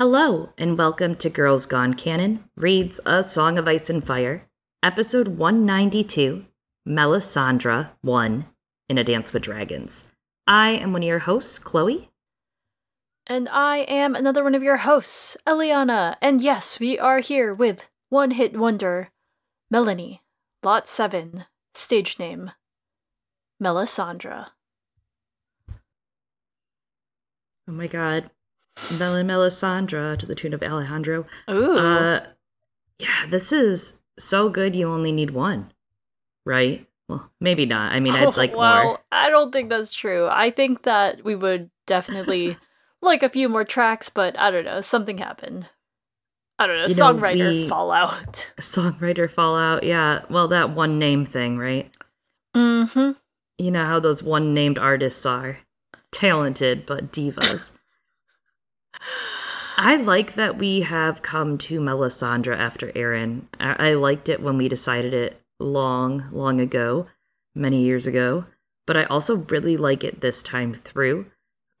Hello, and welcome to Girls Gone Canon reads A Song of Ice and Fire, episode 192, Melisandre 1 in A Dance with Dragons. I am one of your hosts, Chloe. And I am another one of your hosts, Eliana. And yes, we are here with One Hit Wonder, Melony, Lot 7, stage name, Melisandre. Oh my god. Mel and Melisandre to the tune of Alejandro. Ooh. Uh, yeah, this is so good you only need one, right? Well, maybe not. I mean, I'd like well, more. I don't think that's true. I think that we would definitely like a few more tracks, but I don't know. Something happened. I don't know. You know, songwriter we- fallout. Songwriter fallout. Yeah, well, that one name thing, right? Mm-hmm. You know how those one named artists are talented, but divas. I like that we have come to Melisandre after Aeron. I-, I liked it when we decided it long, long ago, many years ago, but I also really like it this time through.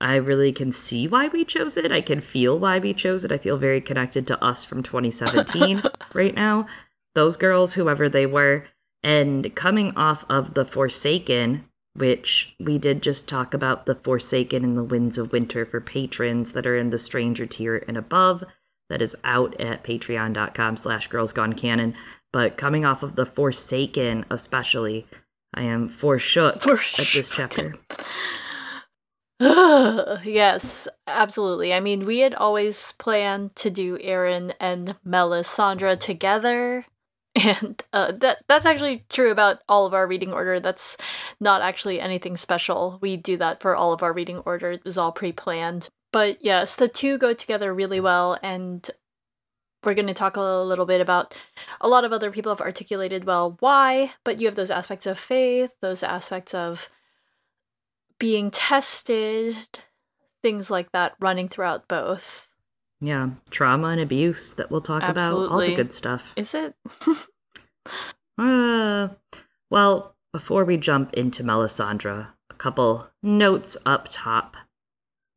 I really can see why we chose it. I can feel why we chose it. I feel very connected to us from 2017 right now. Those girls, whoever they were, and coming off of The Forsaken, which we did just talk about The Forsaken and the Winds of Winter for patrons that are in the Stranger tier and above. That is out at patreon.com slash girls gone canon. But coming off of The Forsaken, especially, I am foreshook at this chapter. yes, absolutely. I mean, we had always planned to do Aeron and Melisandre together. And uh, that that's actually true about all of our reading order. That's not actually anything special. We do that for all of our reading order. It was all pre-planned. But yes, the two go together really well and we're going to talk a little bit about a lot of other people have articulated well why, but you have those aspects of faith, those aspects of being tested, things like that running throughout both. Yeah, trauma and abuse that we'll talk about, all the good stuff. Is it? Uh, well, before we jump into Melisandre, a couple notes up top.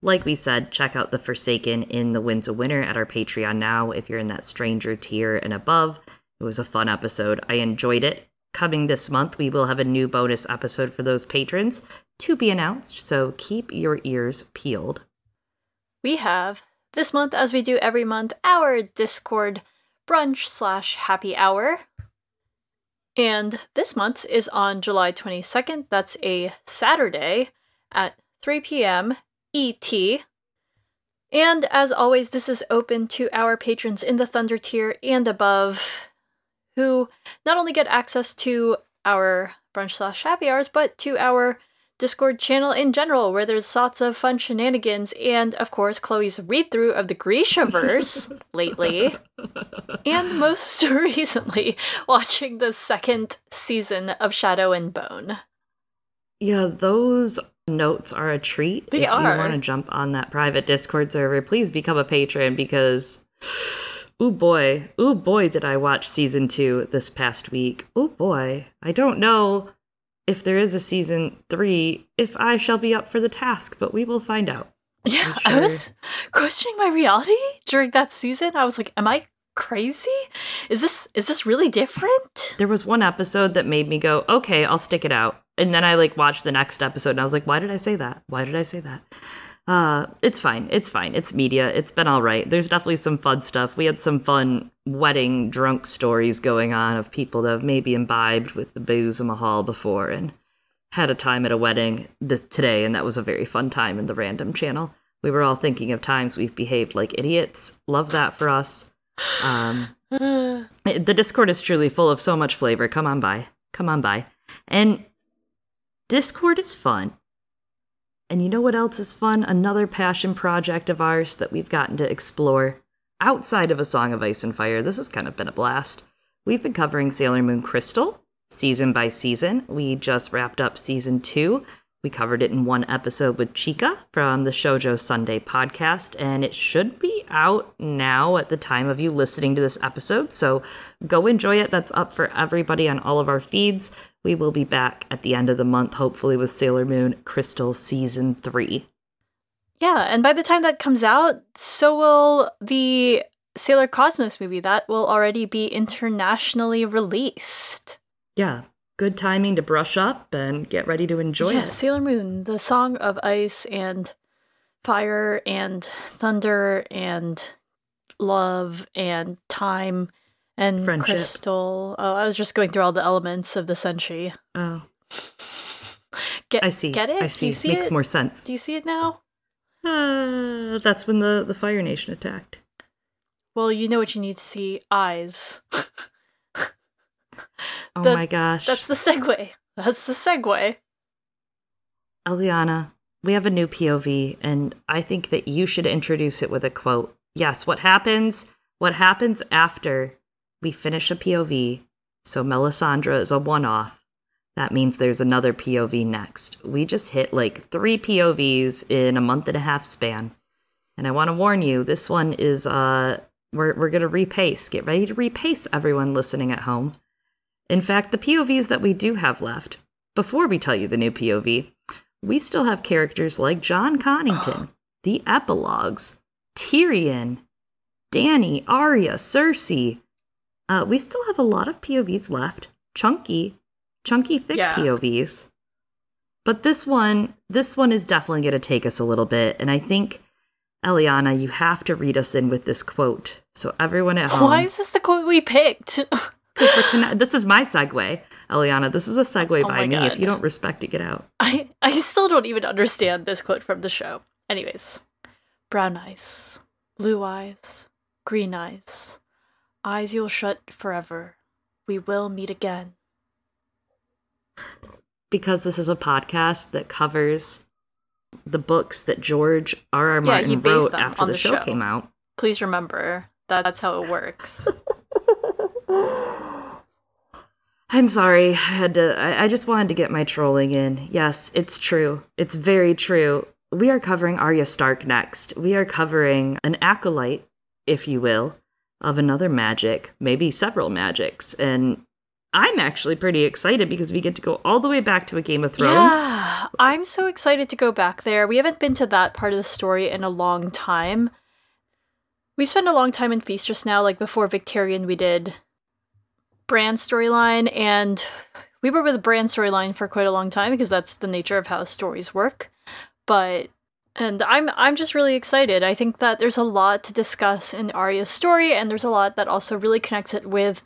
Like we said, check out The Forsaken in the Winds of Winter at our Patreon now if you're in that stranger tier and above. It was a fun episode. I enjoyed it. Coming this month, we will have a new bonus episode for those patrons to be announced, so keep your ears peeled. we have this month, as we do every month, our Discord brunch slash happy hour. And this month's is on July 22nd. That's a Saturday at 3 p.m. ET. And as always, this is open to our patrons in the Thunder tier and above, who not only get access to our brunch slash happy hours, but to our Discord channel in general, where there's lots of fun shenanigans, and of course, Chloe's read through of the Grisha verse lately, and most recently, watching the second season of Shadow and Bone. Yeah, those notes are a treat. They if are. you want to jump on that private Discord server, please become a patron because ooh boy, ooh boy did I watch season 2 this past week. Ooh boy. I don't know if there is a season 3 if I shall be up for the task, but we will find out. Yeah, I'm I was questioning my reality during that season. I was like, "Am I crazy? Is this is this really different?" There was one episode that made me go, "Okay, I'll stick it out." And then I like watched the next episode and I was like, "Why did I say that? Why did I say that?" Uh, it's fine. It's fine. It's media. It's been all right. There's definitely some fun stuff. We had some fun wedding drunk stories going on of people that have maybe imbibed with the booze in the hall before and had a time at a wedding this today, and that was a very fun time in the random channel. We were all thinking of times we've behaved like idiots. Love that for us. Um, the Discord is truly full of so much flavor. Come on by. Come on by. And Discord is fun. And you know what else is fun? Another passion project of ours that we've gotten to explore outside of A Song of Ice and Fire. This has kind of been a blast. We've been covering Sailor Moon Crystal season by season. We just wrapped up season two. We covered it in one episode with Chica from the Shoujo Sunday podcast, and it should be out now at the time of you listening to this episode. So go enjoy it. That's up for everybody on all of our feeds. We will be back at the end of the month, hopefully, with Sailor Moon Crystal Season 3. Yeah, and by the time that comes out, so will the Sailor Cosmos movie that will already be internationally released. Yeah, good timing to brush up and get ready to enjoy yeah, it. Sailor Moon, the song of ice and fire and thunder and love and time and Friendship. crystal. Oh, I was just going through all the elements of the senshi. Oh, Get I see. Get it? I see. you see Makes it? more sense. Do you see it now? Uh, that's when the, the Fire Nation attacked. Well, you know what you need to see. Eyes. Oh my gosh. That's the segue. That's the segue. Eliana, we have a new POV, and I think that you should introduce it with a quote. Yes, what happens? What happens after we finish a POV? So Melisandre is a one-off. That means there's another POV next. We just hit like three POVs in a month and a half span, and I want to warn you, this one is uh, we're we're gonna repace. Get ready to repace, everyone listening at home. In fact, the POVs that we do have left, before we tell you the new POV, we still have characters like Jon Connington, the epilogues, Tyrion, Dany, Arya, Cersei. Uh, we still have a lot of POVs left. Chunky, chunky thick Yeah. POVs. But this one, this one is definitely going to take us a little bit, and I think, Eliana, you have to read us in with this quote, so everyone at home. Why is this the quote we picked? conne- this is my segue, Eliana. This is a segue Oh by me. If you don't respect it, get out. I I still don't even understand this quote from the show. Anyways, brown eyes, blue eyes, green eyes, eyes you'll shut forever. We will meet again. Because this is a podcast that covers the books that George R. R. Martin based wrote after the, the show show. came out. Please remember that that's how it works. I'm sorry. I had to. I, I just wanted to get my trolling in. Yes, it's true. It's very true. We are covering Arya Stark next. We are covering an acolyte, if you will, of another magic, maybe several magics, and I'm actually pretty excited because we get to go all the way back to a Game of Thrones. Yeah, I'm so excited to go back there. We haven't been to that part of the story in a long time. We spent a long time in Feast just now, like before Victarion, we did Bran storyline, and we were with Bran storyline for quite a long time because that's the nature of how stories work. But and I'm I'm just really excited. I think that there's a lot to discuss in Arya's story, and there's a lot that also really connects it with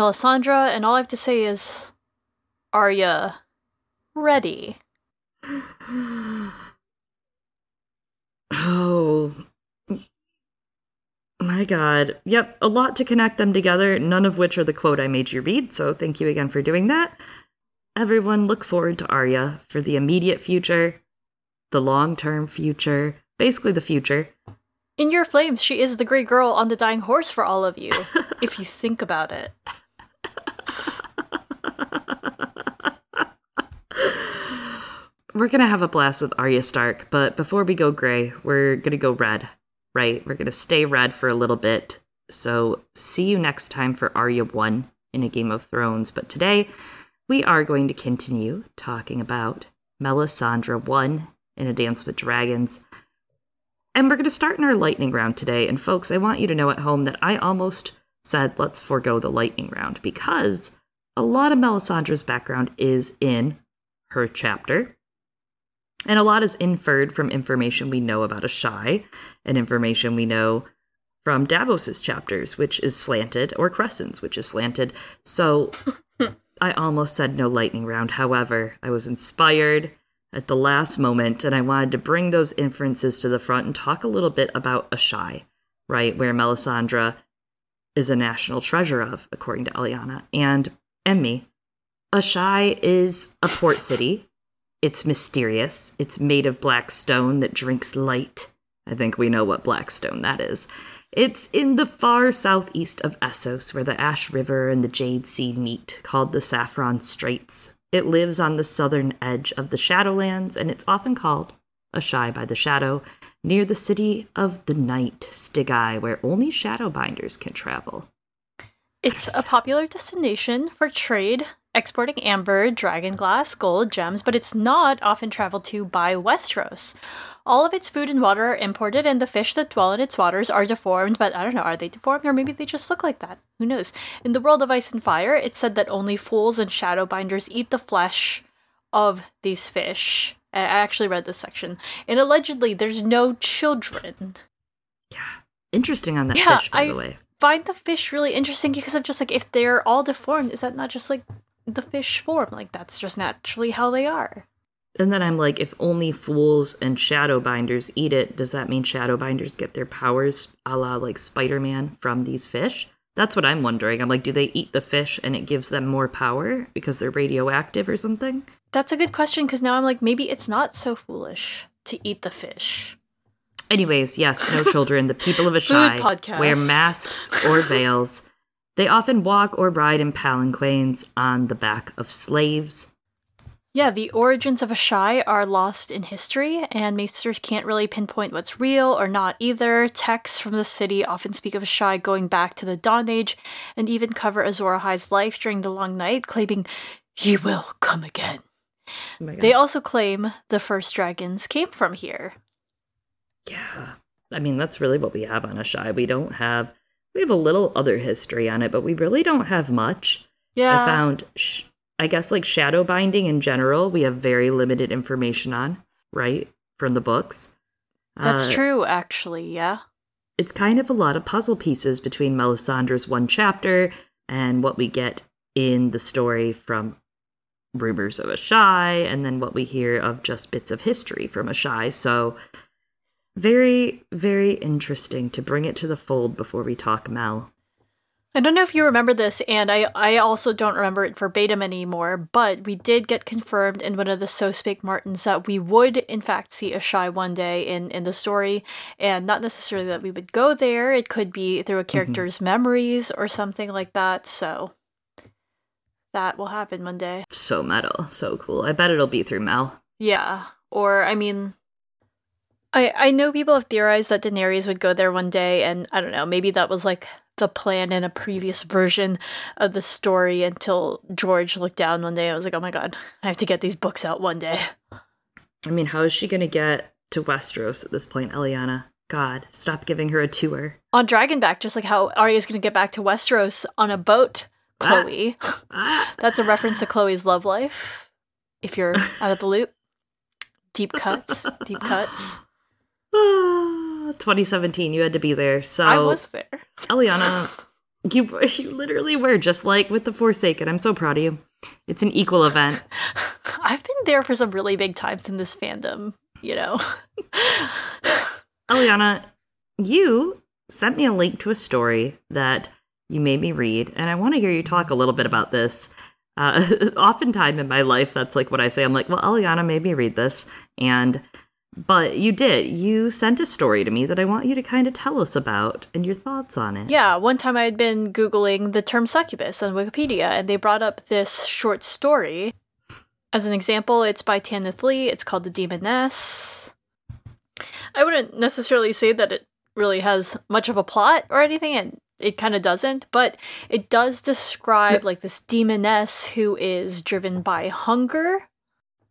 Melisandre. And all I have to say is, Arya, ready. Oh my god. Yep, a lot to connect them together, none of which are the quote I made you read, so thank you again for doing that. Everyone look forward to Arya for the immediate future, the long-term future, basically the future. In your flames, she is the great girl on the dying horse for all of you, if you think about it. We're gonna have a blast with Arya Stark, but before we go gray, we're gonna go red, right? We're gonna stay red for a little bit. So see you next time for Arya 1 in a Game of Thrones. But today, we are going to continue talking about Melisandre 1 in A Dance with Dragons. And we're going to start in our lightning round today. And folks, I want you to know at home that I almost said let's forego the lightning round because a lot of Melisandre's background is in her chapter. And a lot is inferred from information we know about Asshai and information we know from Davos's chapters, which is slanted, or Cressen's, which is slanted. So I almost said no lightning round. However, I was inspired at the last moment and I wanted to bring those inferences to the front and talk a little bit about Asshai, right? Where Melisandre is a national treasure of, according to Eliana and and me. Asshai is a port city. It's mysterious. It's made of black stone that drinks light. I think we know what black stone that is. It's in the far southeast of Essos, where the Ash River and the Jade Sea meet, called the Saffron Straits. It lives on the southern edge of the Shadowlands, and it's often called Asshai by the Shadow, near the city of the Night, Stygai, where only Shadowbinders can travel. It's a popular destination for trade, exporting amber, dragon glass, gold, gems, but it's not often traveled to by Westeros. All of its food and water are imported, and the fish that dwell in its waters are deformed, but I don't know, are they deformed or maybe they just look like that? Who knows? In the world of ice and fire, it's said that only fools and shadowbinders eat the flesh of these fish. I actually read this section. And allegedly, there's no children. Yeah. Interesting on that Yeah, fish, by I- the way. Find the fish really interesting because I'm just like, if they're all deformed, is that not just like the fish form? Like, that's just naturally how they are. And then I'm like, if only fools and shadowbinders eat it, does that mean shadowbinders get their powers a la like Spider Man from these fish? That's what I'm wondering. I'm like, do they eat the fish and it gives them more power because they're radioactive or something? That's a good question because now I'm like, maybe it's not so foolish to eat the fish. Anyways, yes, no children. The people of Asshai podcast. wear masks or veils. They often walk or ride in palanquins on the back of slaves. Yeah, the origins of Asshai are lost in history, and maesters can't really pinpoint what's real or not either. Texts from the city often speak of Asshai going back to the Dawn Age, and even cover Azor Ahai's life during the Long Night, claiming he will come again. Oh. They also claim the first dragons came from here. Yeah. I mean, that's really what we have on Asshai. We don't have, we have a little other history on it, but we really don't have much. Yeah, I found, sh- I guess, like shadow binding in general, we have very limited information on, right? From the books. that's Uh, true. Actually, yeah. It's kind of a lot of puzzle pieces between Melisandre's one chapter and what we get in the story from Rumors of Asshai, and then what we hear of just bits of history from Asshai. So, very, very interesting to bring it to the fold before we talk Mel. I don't know if you remember this, and I, I also don't remember it verbatim anymore, but we did get confirmed in one of the So Spake Martins that we would, in fact, see Asshai one day in, in the story, and not necessarily that we would go there. It could be through a mm-hmm. character's memories or something like that, so that will happen one day. So metal, so cool. I bet it'll be through Mel. Yeah, or, I mean, I, I know people have theorized that Daenerys would go there one day, and I don't know, maybe that was like the plan in a previous version of the story until George looked down one day and was like, oh my god, I have to get these books out one day. I mean, how is she going to get to Westeros at this point, Eliana? God, stop giving her a tour. On Dragonback, just like how Arya's going to get back to Westeros on a boat, Ah. Chloe. Ah. That's a reference to Chloe's love life, if you're out of the loop. Deep cuts, deep cuts. 2017, you had to be there. So, I was there. Eliana, you you literally were just like with the Forsaken. I'm so proud of you. It's an equal event. I've been there for some really big times in this fandom, you know. Eliana, you sent me a link to a story that you made me read, and I want to hear you talk a little bit about this. Uh, oftentimes in my life, that's like what I say. I'm like, well, Eliana made me read this, and but you did. You sent a story to me that I want you to kind of tell us about and your thoughts on it. Yeah, one time I had been Googling the term succubus on Wikipedia, and they brought up this short story. As an example, it's by Tanith Lee. It's called The Demoness. I wouldn't necessarily say that it really has much of a plot or anything, and it kind of doesn't, but it does describe like this demoness who is driven by hunger.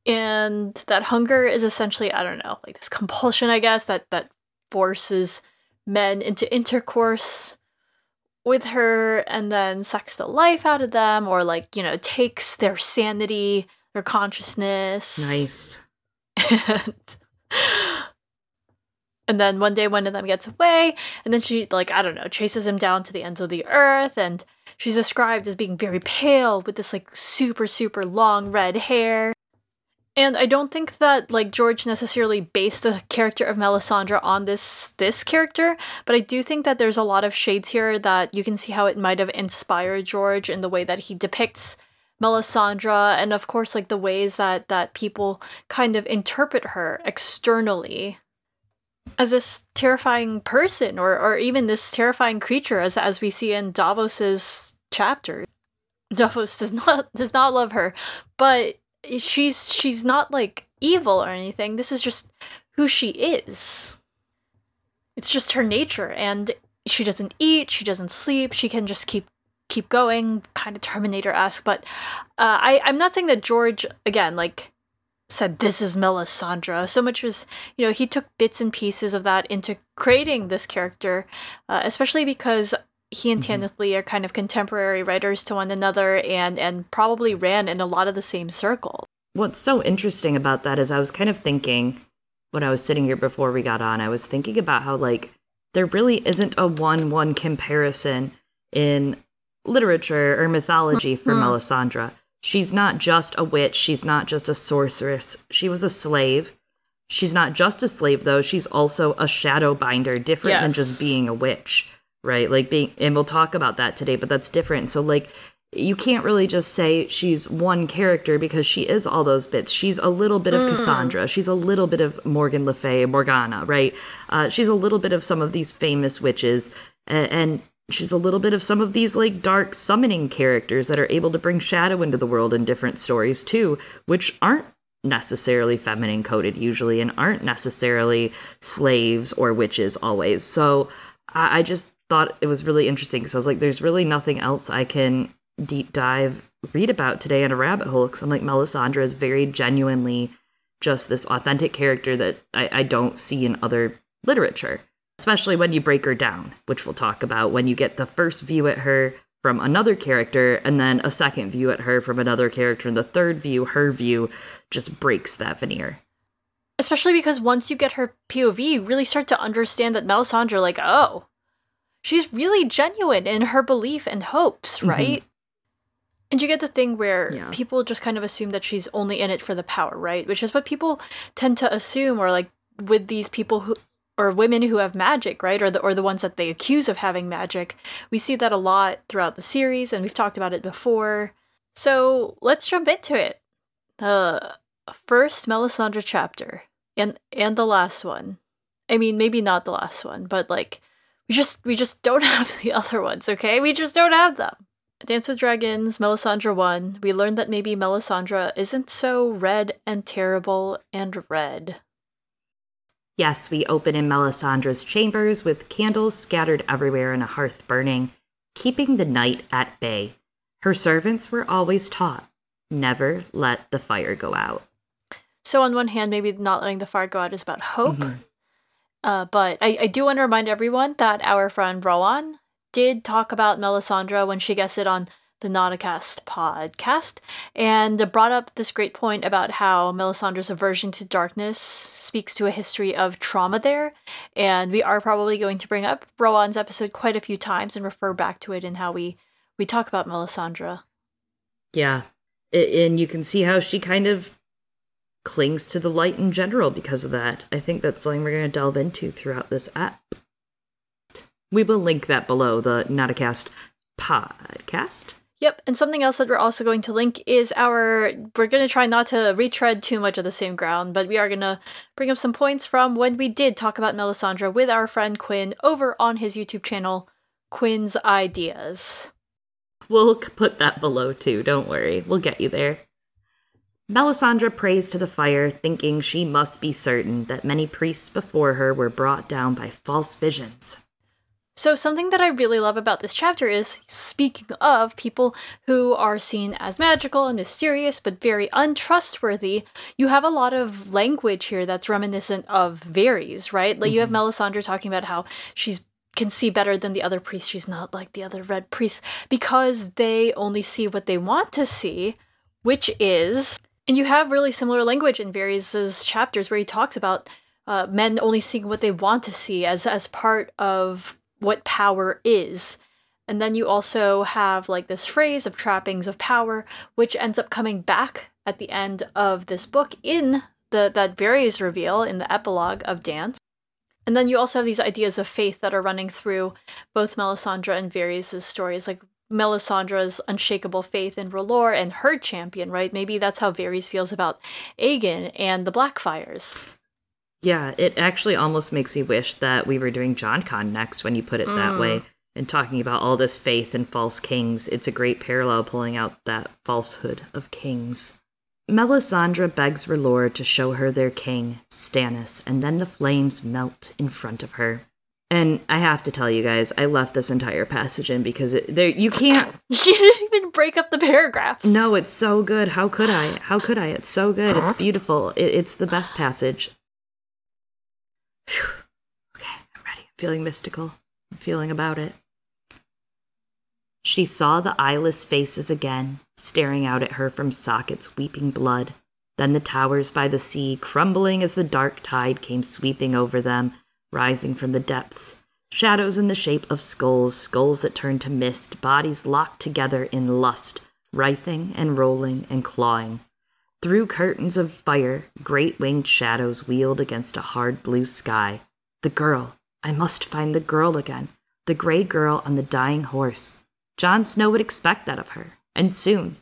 And that hunger is essentially, I don't know, like this compulsion, I guess, that that forces men into intercourse with her and then sucks the life out of them or like you know takes their sanity their consciousness Nice. and, and then one day one of them gets away and then she like i don't know chases him down to the ends of the earth and she's described as being very pale with this like super super long red hair and I don't think that like George necessarily based the character of Melisandre on this this character, but I do think that there's a lot of shades here that you can see how it might have inspired George in the way that he depicts Melisandre and of course like the ways that that people kind of interpret her externally as this terrifying person or or even this terrifying creature as as we see in Davos's chapter. Davos does not does not love her, but she's she's not like evil or anything. This is just who she is. It's just her nature and she doesn't eat, she doesn't sleep, she can just keep keep going, kind of Terminator esque. But uh, I, I'm not saying that George, again, like, said this is Melisandre so much as you know he took bits and pieces of that into creating this character uh, especially because he and mm-hmm. Tanith Lee are kind of contemporary writers to one another and and probably ran in a lot of the same circle what's so interesting about that is i was kind of thinking when i was sitting here before we got on i was thinking about how like there really isn't a one one comparison in literature or mythology for mm. Melisandre She's not just a witch, she's not just a sorceress. She was a slave. She's not just a slave though, she's also a shadow binder, different yes. than just being a witch, right? Like being and we'll talk about that today, but that's different. So like you can't really just say she's one character because she is all those bits. She's a little bit of mm. Cassandra. She's a little bit of Morgan Le Fay, Morgana, right? Uh, she's a little bit of some of these famous witches. And, and she's a little bit of some of these like dark summoning characters that are able to bring shadow into the world in different stories too, which aren't necessarily feminine coded usually and aren't necessarily slaves or witches always. So I, I just thought it was really interesting. Because I was like, there's really nothing else I can deep dive read about today in a rabbit hole because I'm like Melisandre is very genuinely just this authentic character that I, I don't see in other literature especially when you break her down, which we'll talk about when you get the first view at her from another character and then a second view at her from another character and the third view her view just breaks that veneer. Especially because once you get her pov you really start to understand that melisandre like oh she's really genuine in her belief and hopes mm-hmm. right mm-hmm. and you get the thing where yeah. people just kind of assume that she's only in it for the power right which is what people tend to assume or like with these people who or women who have magic, right? Or the or the ones that they accuse of having magic. We see that a lot throughout the series, and we've talked about it before. So let's jump into it. The first Melisandre chapter, and and the last one. I mean, maybe not the last one, but like we just we just don't have the other ones, okay? We just don't have them. Dance with Dragons, Melisandre won. we learned that maybe Melisandre isn't so red and terrible and red. Yes, we open in Melisandre's chambers with candles scattered everywhere and a hearth burning, keeping the night at bay. Her servants were always taught never let the fire go out. So, on one hand, maybe not letting the fire go out is about hope. Mm-hmm. Uh, but I, I do want to remind everyone that our friend Rohanne did talk about Melisandre when she guessed it on the NotACast podcast, and brought up this great point about how Melisandre's aversion to darkness speaks to a history of trauma there. And we are probably going to bring up Rohanne's episode quite a few times and refer back to it in how we, we talk about Melisandre. Yeah. And you can see how she kind of clings to the light in general because of that. I think that's something we're going to delve into throughout this app. We will link that below the NotACast podcast. Yep, and something else that we're also going to link is our. We're going to try not to retread too much of the same ground, but we are going to bring up some points from when we did talk about Melisandre with our friend Quinn over on his YouTube channel, Quinn's Ideas. We'll put that below too, don't worry, we'll get you there. Melisandre prays to the fire, thinking she must be certain that many priests before her were brought down by false visions. So, something that I really love about this chapter is speaking of people who are seen as magical and mysterious but very untrustworthy, you have a lot of language here that's reminiscent of Varys, right? Like, mm-hmm. you have mm-hmm. Melisandre talking about how she's can see better than the other priests. She's not like the other red priests because they only see what they want to see, which is. And you have really similar language in Varys' chapters where he talks about uh, men only seeing what they want to see as as part of what power is. And then you also have like this phrase of trappings of power, which ends up coming back at the end of this book in the that Varys reveal in the epilogue of Dance. And then you also have these ideas of faith that are running through both Melisandre and Varys' stories, like Melisandre's unshakable faith in R'hllor and her champion, right? Maybe that's how Varys feels about Aegon and the Blackfires. Yeah, it actually almost makes me wish that we were doing Jon Con next when you put it mm. that way and talking about all this faith in false kings. It's a great parallel pulling out that falsehood of kings. Melisandre begs R'hllor to show her their king, Stannis, and then the flames melt in front of her. And I have to tell you guys, I left this entire passage in because it, there you can't. She didn't even break up the paragraphs. No, it's so good. How could I? How could I? It's so good. It's beautiful. It, it's the best passage. Phew. Okay, I'm ready. I'm feeling mystical. I'm feeling about it. She saw the eyeless faces again, staring out at her from sockets weeping blood. Then the towers by the sea, crumbling as the dark tide came sweeping over them, rising from the depths. Shadows in the shape of skulls, skulls that turned to mist, bodies locked together in lust, writhing and rolling and clawing. Through curtains of fire, great winged shadows wheeled against a hard blue sky. The girl. I must find the girl again. The gray girl on the dying horse. Jon Snow would expect that of her, and soon.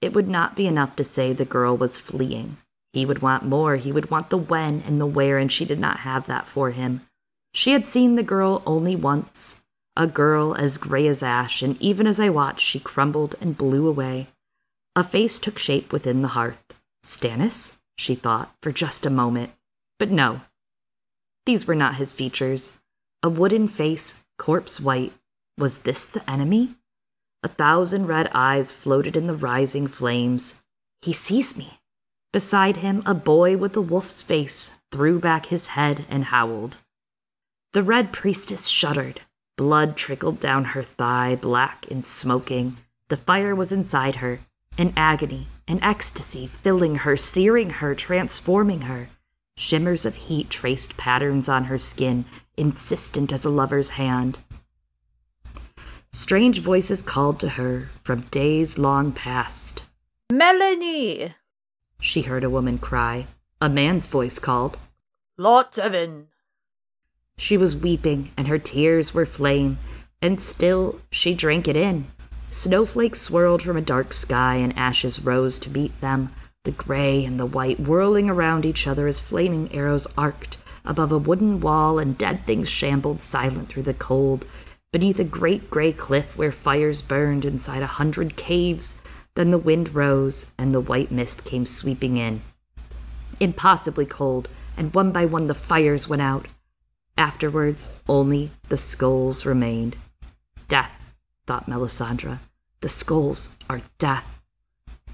It would not be enough to say the girl was fleeing. He would want more. He would want the when and the where, and she did not have that for him. She had seen the girl only once, a girl as gray as ash, and even as I watched, she crumbled and blew away. A face took shape within the hearth. Stannis? she thought, for just a moment. But no. These were not his features. A wooden face, corpse white. Was this the enemy? A thousand red eyes floated in the rising flames. He sees me. Beside him, a boy with a wolf's face threw back his head and howled. The red priestess shuddered. Blood trickled down her thigh, black and smoking. The fire was inside her, an agony, an ecstasy filling her, searing her, transforming her. Shimmers of heat traced patterns on her skin, insistent as a lover's hand. Strange voices called to her from days long past. Melony! She heard a woman cry. A man's voice called. Lot Seven. She was weeping, and her tears were flame, and still she drank it in. Snowflakes swirled from a dark sky, and ashes rose to meet them, the gray and the white whirling around each other as flaming arrows arced above a wooden wall, and dead things shambled silent through the cold, beneath a great gray cliff where fires burned inside a hundred caves. Then the wind rose, and the white mist came sweeping in. Impossibly cold, and one by one the fires went out. Afterwards, only the skulls remained. Death, thought Melisandre. The skulls are death.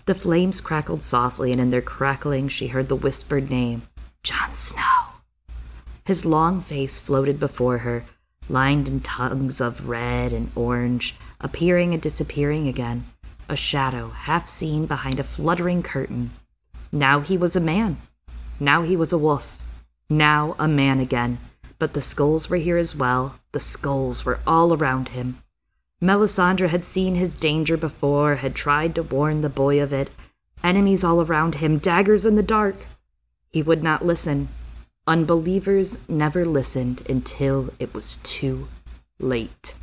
The flames crackled softly, and in their crackling she heard the whispered name Jon Snow. His long face floated before her, lined in tongues of red and orange, appearing and disappearing again, a shadow half seen behind a fluttering curtain. Now he was a man. Now he was a wolf. Now a man again. But the skulls were here as well. The skulls were all around him. Melisandre had seen his danger before, had tried to warn the boy of it. Enemies all around him, daggers in the dark. He would not listen. Unbelievers never listened until it was too late.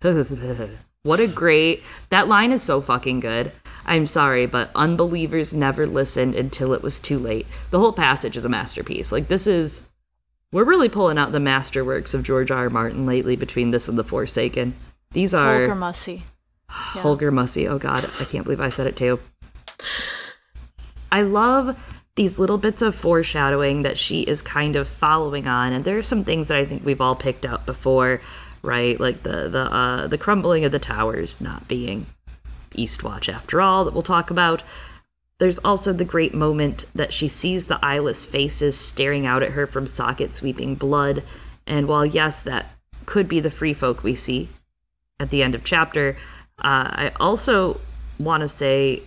what a great. That line is so fucking good. I'm sorry, but unbelievers never listened until it was too late. The whole passage is a masterpiece. Like, this is. We're really pulling out the masterworks of George R. R. Martin lately between this and The Forsaken. These are. Holger Mussey. Yeah. Holger Mussey. Oh, God. I can't believe I said it too. I love these little bits of foreshadowing that she is kind of following on and there are some things that i think we've all picked up before right like the the uh, the crumbling of the towers not being eastwatch after all that we'll talk about there's also the great moment that she sees the eyeless faces staring out at her from sockets weeping blood and while yes that could be the free folk we see at the end of chapter uh, i also want to say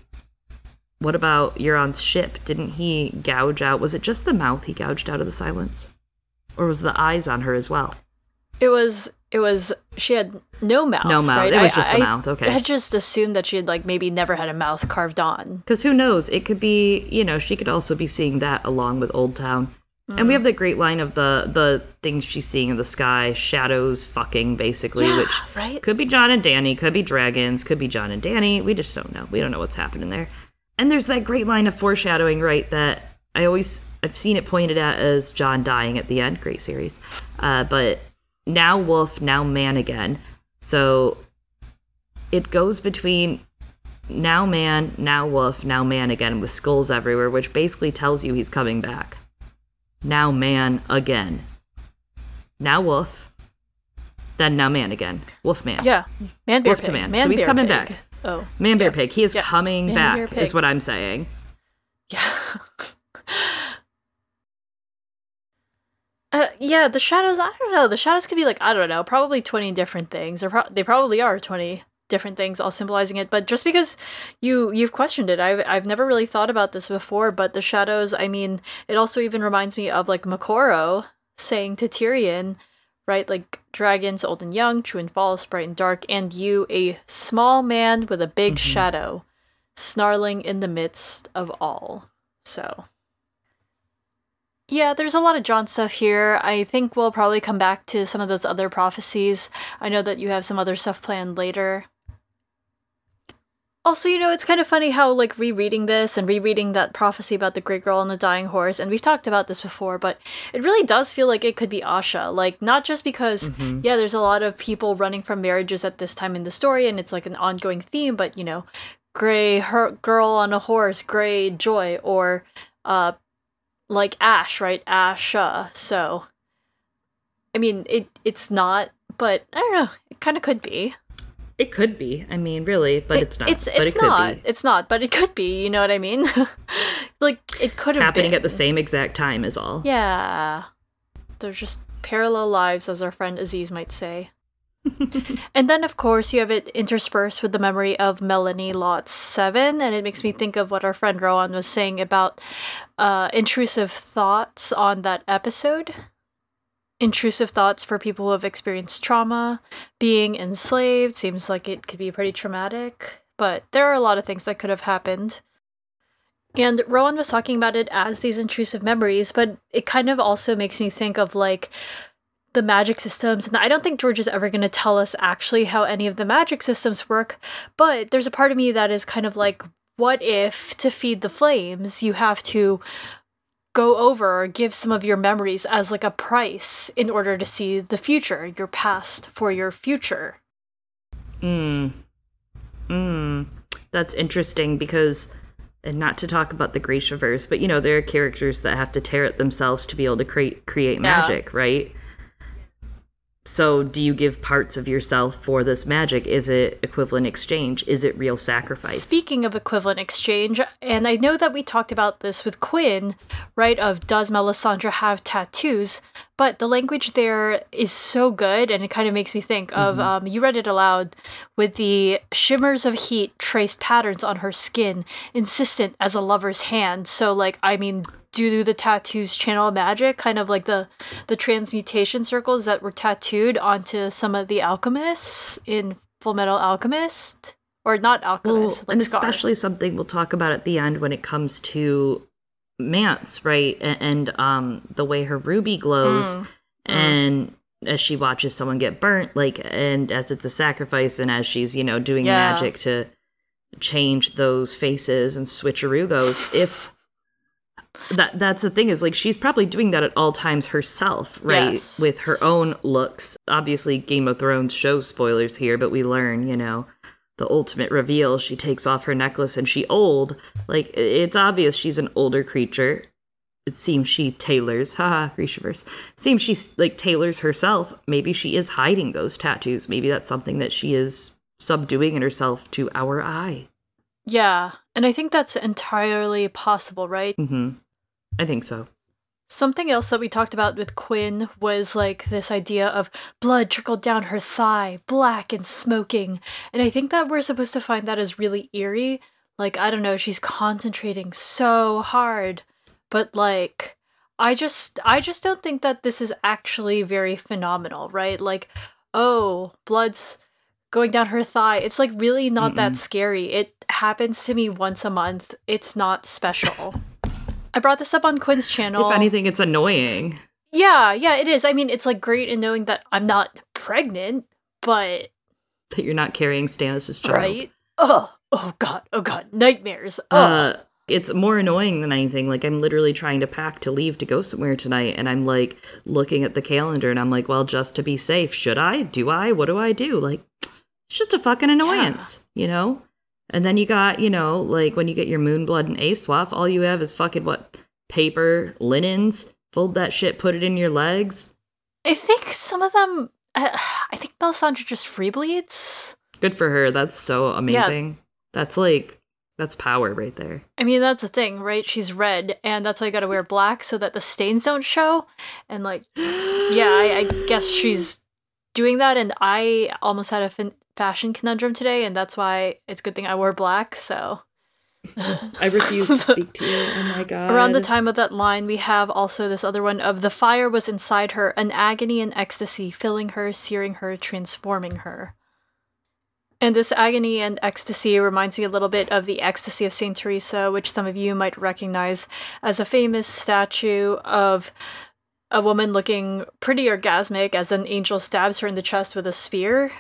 what about Euron's ship? Didn't he gouge out? Was it just the mouth he gouged out of the silence? Or was the eyes on her as well? It was it was she had no mouth. No mouth. Right? It was just I, the mouth. Okay. I had just assumed that she had like maybe never had a mouth carved on. Because who knows? It could be you know she could also be seeing that along with Old Town. Mm. And we have the great line of the the things she's seeing in the sky, shadows fucking basically, yeah, which right? could be Jon and Dany, could be dragons, could be Jon and Dany. We just don't know. We don't know what's happening there. And there's that great line of foreshadowing, right? That I always I've seen it pointed at as Jon dying at the end. Great series, uh, but now wolf, now man again. So it goes between now man, now wolf, now man again with skulls everywhere, which basically tells you he's coming back. Now man again. now wolf, then now man again. Wolf man. Yeah, man, bear, Wolf pig. to man. man So he's coming pig. back. Oh, Man bear yeah. pig. He is Yeah. coming Man, back, is what I'm saying. Yeah. Uh, yeah, the shadows. I don't know. The shadows could be like I don't know, probably twenty different things, or pro- they probably are twenty different things, all symbolizing it. But just because you you've questioned it, I've I've never really thought about this before. But the shadows, I mean, it also even reminds me of like Moqorro saying to Tyrion, right? Like dragons, old and young, true and false, bright and dark, and you, a small man with a big Mhm. shadow, snarling in the midst of all. So. Yeah, there's a lot of Jon stuff here. I think we'll probably come back to some of those other prophecies. I know that you have some other stuff planned later. Also, you know, it's kind of funny how, like, rereading this and rereading that prophecy about the great girl and the dying horse, and we've talked about this before, but it really does feel like it could be Asha. Like, not just because, Mhm. yeah, there's a lot of people running from marriages at this time in the story, and it's like an ongoing theme, but, you know, gray her- girl on a horse, gray joy, or, uh, like Ash, right? Asha. So, I mean, it it's not, but I don't know. It kind of could be. It could be. I mean, really, but It- it's not. It's but it's it not. could It's not, but it could be. You know what I mean? like it could be have happening been. at the same exact time is all. Yeah, they're just parallel lives, as our friend Aziz might say. and then, of course, you have it interspersed with the memory of Melony Lot 7, and it makes me think of what our friend Rohanne was saying about uh, intrusive thoughts on that episode. Intrusive thoughts for people who have experienced trauma. Being enslaved seems like it could be pretty traumatic, but there are a lot of things that could have happened. And Rohanne was talking about it as these intrusive memories, but it kind of also makes me think of like the magic systems. And I don't think George is ever going to tell us actually how any of the magic systems work, but there's a part of me that is kind of like, what if to feed the flames, you have to go over or give some of your memories as like a price in order to see the future, your past for your future? Mm. Mm. That's interesting because, and not to talk about the Grishaverse, but you know, there are characters that have to tear it themselves to be able to create create magic, right? So, do you give parts of yourself for this magic? Is it equivalent exchange? Is it real sacrifice? Speaking of equivalent exchange, and I know that we talked about this with Quinn, right? Of does Melisandre have tattoos? But the language there is so good, and it kind of makes me think of um, you read it aloud with the shimmers of heat traced patterns on her skin, insistent as a lover's hand. So, like, I mean, do the tattoos channel magic? Kind of like the the transmutation circles that were tattooed onto some of the alchemists in Full Metal Alchemist, or not well, alchemist, like and Scar. especially something we'll talk about at the end when it comes to Mance, right? And, and um, the way her ruby glows, Mm, and as she watches someone get burnt, like, and as it's a sacrifice, and as she's you know doing Yeah. magic to change those faces and switcheroo those, if that that's the thing is like she's probably doing that at all times herself right? Yes. with her own looks. Obviously game of thrones shows spoilers here but we learn you know the ultimate reveal. She takes off her necklace and she old like it's obvious she's an older creature. It seems she tailors haha Grishaverse. seems she like tailors herself. Maybe she is hiding those tattoos. Maybe that's something that she is subduing in herself to our eye Yeah, and I think that's entirely possible, right? hmm i think so Something else that we talked about with Quinn was like this idea of blood trickled down her thigh, black and smoking. And I think that we're supposed to find that as really eerie. Like, I don't know, she's concentrating so hard. But like I just I just don't think that this is actually very phenomenal, right? Like, oh, blood's going down her thigh. It's like really not that Mm-mm. scary. It happens to me once a month. It's not special. I brought this up on Quinn's channel. If anything, it's annoying. Yeah, yeah, it is. I mean, it's like great in knowing that I'm not pregnant, but that you're not carrying Stannis' child. right? Oh, oh god, oh god, nightmares. Oh, Uh, it's more annoying than anything. Like I'm literally trying to pack to leave to go somewhere tonight, and I'm like looking at the calendar, and I'm like, well, just to be safe, should I? Do I? What do I do? Like, it's just a fucking annoyance, you know. And then you got, you know, like when you get your moon blood and ASOIAF, all you have is fucking what paper, linens. Fold that shit, put it in your legs. I think some of them. Uh, I think Melisandre just free bleeds. Good for her. That's so amazing. That's like that's power right there. I mean, that's the thing, right? She's red, and that's why you got to wear black so that the stains don't show. And like, yeah, I, I guess she's doing that. And I almost had a fin- fashion conundrum today, and that's why it's a good thing I wore black. So I refuse to speak to you. Oh my god. Around the time of that line, we have also this other one of the fire was inside her, an agony and ecstasy, filling her, searing her, transforming her. And this agony and ecstasy reminds me a little bit of the ecstasy of Saint Teresa, which some of you might recognize as a famous statue of a woman looking pretty orgasmic as an angel stabs her in the chest with a spear.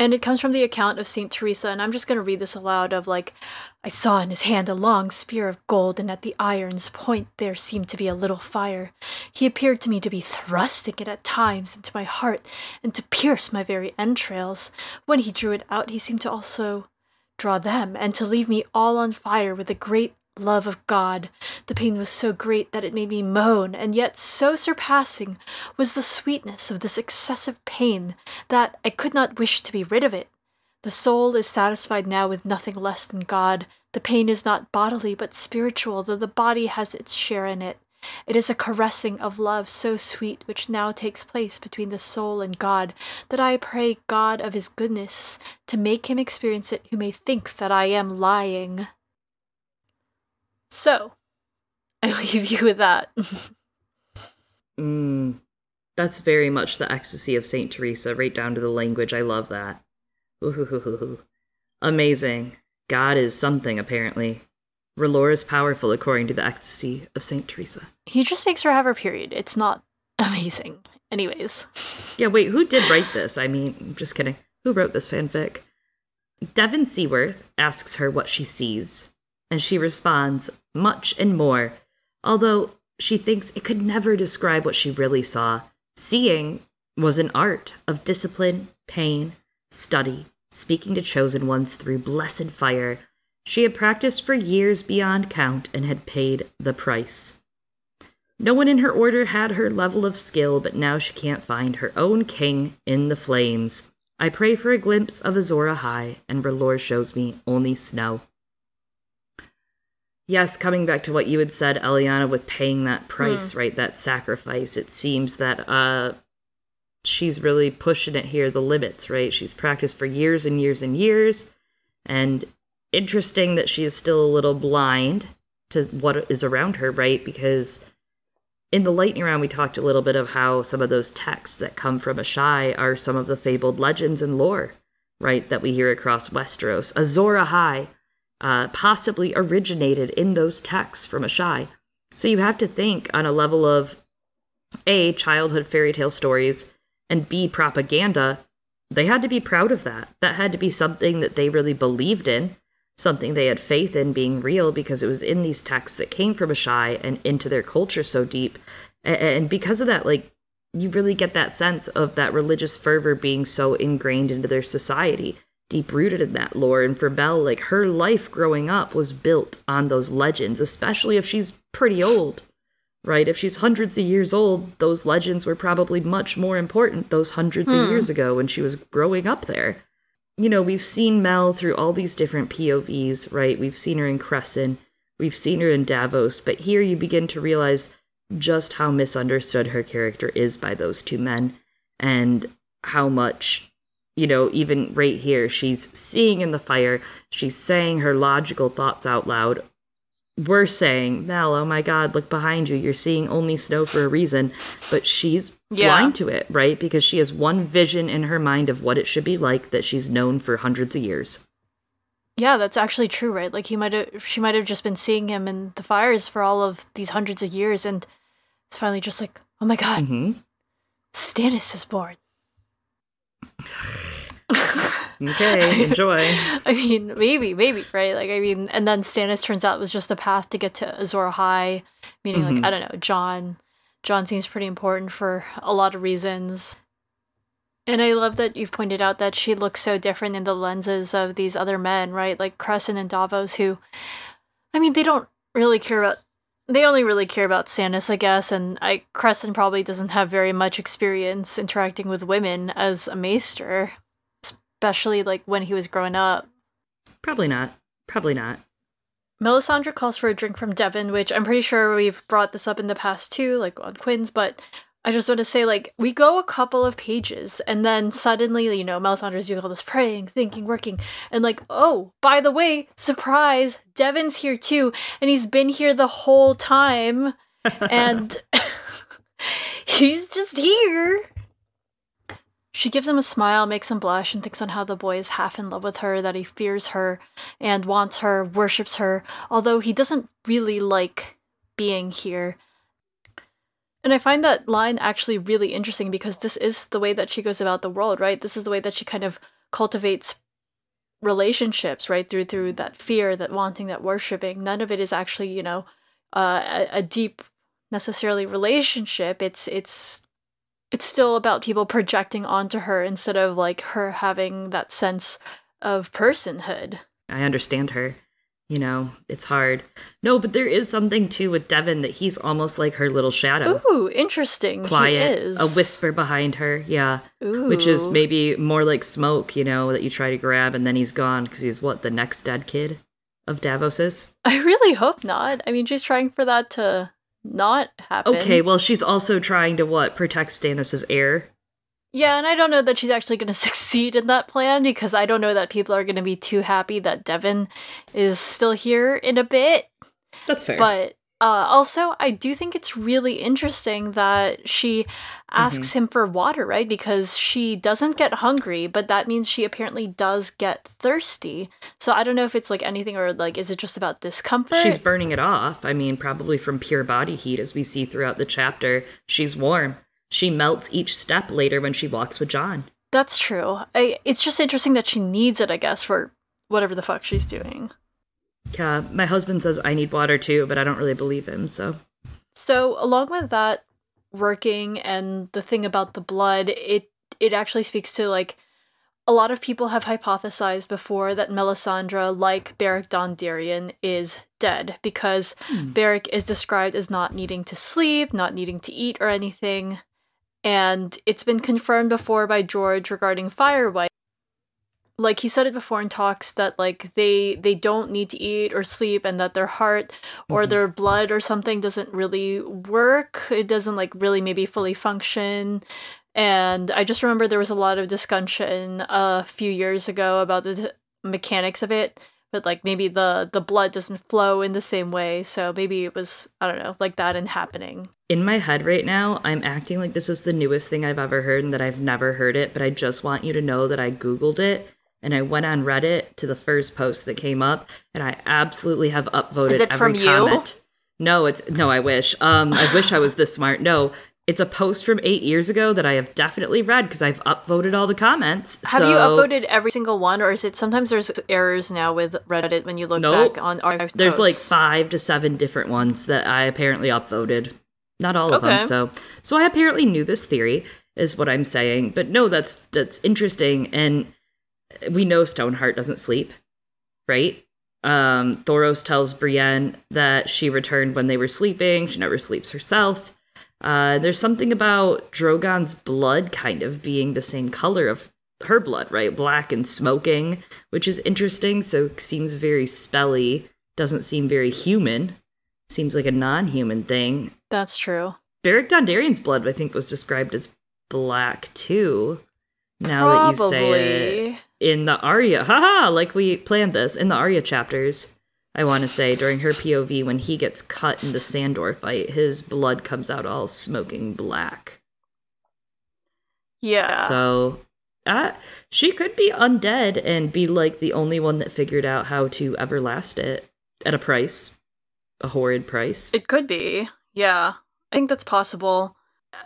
And it comes from the account of Saint Teresa, and I'm just going to read this aloud of like, I saw in his hand a long spear of gold, and at the iron's point there seemed to be a little fire. He appeared to me to be thrusting it at times into my heart, and to pierce my very entrails. When he drew it out, he seemed to also draw them, and to leave me all on fire with a great love of God. The pain was so great that it made me moan, and yet so surpassing was the sweetness of this excessive pain that I could not wish to be rid of it. The soul is satisfied now with nothing less than God. The pain is not bodily but spiritual, though the body has its share in it. It is a caressing of love so sweet which now takes place between the soul and God, that I pray God of his goodness to make him experience it who may think that I am lying. So, I leave you with that. mm, that's very much the ecstasy of Saint Teresa, right down to the language. I love that. Ooh, Amazing. God is something, apparently. R'hllor is powerful according to the ecstasy of Saint Teresa. He just makes her have her period. It's not amazing. Anyways. Yeah, wait, who did write this? I mean, just kidding. Who wrote this fanfic? Devan Seaworth asks her what she sees and she responds, much and more, although she thinks it could never describe what she really saw. Seeing was an art of discipline, pain, study, speaking to chosen ones through blessed fire. She had practiced for years beyond count and had paid the price. No one in her order had her level of skill, but now she can't find her own king in the flames. I pray for a glimpse of Azor Ahai, and R'hllor shows me only snow yes, coming back to what you had said, Eliana, with paying that price, mm. right? That sacrifice. It seems that uh, she's really pushing it here, the limits, right? She's practiced for years and years and years. And interesting that she is still a little blind to what is around her, right? Because in the lightning round, we talked a little bit of how some of those texts that come from Asshai are some of the fabled legends and lore, right? That we hear across Westeros. Azor Ahai uh, possibly originated in those texts from Asshai. So you have to think on a level of A, childhood fairy tale stories, and B, propaganda. They had to be proud of that. That had to be something that they really believed in, something they had faith in being real because it was in these texts that came from Asshai and into their culture so deep. And because of that, like, you really get that sense of that religious fervor being so ingrained into their society deep rooted in that lore. And for Belle, like her life growing up was built on those legends, especially if she's pretty old, right? If she's hundreds of years old, those legends were probably much more important those hundreds hmm. of years ago when she was growing up there. You know, we've seen Mel through all these different POVs, right? We've seen her in Cressen, we've seen her in Davos, but here you begin to realize just how misunderstood her character is by those two men and how much you know, even right here, she's seeing in the fire, she's saying her logical thoughts out loud. We're saying, Mel, oh my God, look behind you. You're seeing only snow for a reason. But she's yeah. blind to it, right? Because she has one vision in her mind of what it should be like that she's known for hundreds of years. Yeah, that's actually true, right? Like he might have she might have just been seeing him in the fires for all of these hundreds of years and it's finally just like, oh my god. Mm-hmm. Stannis is born okay, enjoy. I mean, maybe, maybe, right? Like, I mean, and then Stannis turns out was just the path to get to Azor Ahai, meaning, mm-hmm. like, I don't know, Jon, Jon seems pretty important for a lot of reasons. And I love that you've pointed out that she looks so different in the lenses of these other men, right? Like Cressen and Davos, who, I mean, they don't really care about they only really care about Stannis, I guess, and I Cressen probably doesn't have very much experience interacting with women as a maester, especially like when he was growing up. Probably not. Probably not. Melisandre calls for a drink from Devan, which I'm pretty sure we've brought this up in the past too, like on Quinn's, but I just want to say, like, we go a couple of pages, and then suddenly, you know, Melisandre's doing all this praying, thinking, working, and like, oh, by the way, surprise, Devan's here too, and he's been here the whole time, and he's just here. She gives him a smile, makes him blush, and thinks on how the boy is half in love with her, that he fears her and wants her, worships her, although he doesn't really like being here. And I find that line actually really interesting because this is the way that she goes about the world, right? This is the way that she kind of cultivates relationships, right? Through through that fear, that wanting, that worshiping. None of it is actually, you know, uh, a, a deep necessarily relationship. It's it's it's still about people projecting onto her instead of like her having that sense of personhood. I understand her. You know, it's hard. No, but there is something too with Devan that he's almost like her little shadow. Ooh, interesting. Quiet, a whisper behind her. Yeah, Ooh. which is maybe more like smoke. You know, that you try to grab and then he's gone because he's what the next dead kid of Davos's. I really hope not. I mean, she's trying for that to not happen. Okay, well, she's also trying to what protect Stannis's heir. Yeah, and I don't know that she's actually going to succeed in that plan because I don't know that people are going to be too happy that Devan is still here in a bit. That's fair. But uh, also, I do think it's really interesting that she asks mm-hmm. him for water, right? Because she doesn't get hungry, but that means she apparently does get thirsty. So I don't know if it's like anything or like, is it just about discomfort? She's burning it off. I mean, probably from pure body heat, as we see throughout the chapter. She's warm she melts each step later when she walks with Jon. That's true. I, it's just interesting that she needs it, I guess, for whatever the fuck she's doing. Yeah, my husband says I need water too, but I don't really believe him, so. So, along with that working and the thing about the blood, it it actually speaks to like a lot of people have hypothesized before that Melisandre, like Beric Dondarrion, is dead because hmm. Beric is described as not needing to sleep, not needing to eat or anything and it's been confirmed before by George regarding Firewight. Like he said it before in talks that like they they don't need to eat or sleep and that their heart or mm-hmm. their blood or something doesn't really work. It doesn't like really maybe fully function. And I just remember there was a lot of discussion a few years ago about the mechanics of it but like maybe the the blood doesn't flow in the same way so maybe it was i don't know like that and happening in my head right now i'm acting like this was the newest thing i've ever heard and that i've never heard it but i just want you to know that i googled it and i went on reddit to the first post that came up and i absolutely have upvoted Is it every from comment you? no it's no i wish um i wish i was this smart no it's a post from eight years ago that I have definitely read because I've upvoted all the comments. Have so... you upvoted every single one, or is it sometimes there's errors now with Reddit when you look nope. back on our There's posts? like five to seven different ones that I apparently upvoted. Not all of okay. them. So, so I apparently knew this theory, is what I'm saying. But no, that's that's interesting, and we know Stoneheart doesn't sleep, right? Um, Thoros tells Brienne that she returned when they were sleeping. She never sleeps herself. Uh, there's something about Drogon's blood kind of being the same color of her blood, right? Black and smoking, which is interesting. So seems very spelly. Doesn't seem very human. Seems like a non-human thing. That's true. Beric Dondarrion's blood, I think, was described as black too. Now Probably. that you say it, in the Arya, haha, like we planned this in the Arya chapters. I want to say during her POV when he gets cut in the Sandor fight, his blood comes out all smoking black. Yeah. So, uh, she could be undead and be like the only one that figured out how to everlast it at a price, a horrid price. It could be. Yeah. I think that's possible.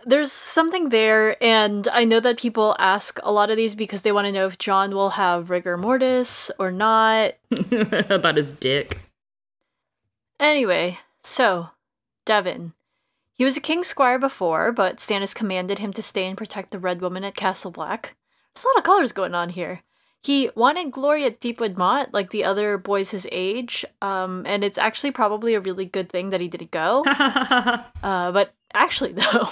There's something there, and I know that people ask a lot of these because they want to know if Jon will have rigor mortis or not. About his dick. Anyway, so, Devan. He was a king's squire before, but Stannis commanded him to stay and protect the Red Woman at Castle Black. There's a lot of colors going on here. he wanted glory at Deepwood Motte, like the other boys his age. Um, and it's actually probably a really good thing that he didn't go. uh, but actually, though,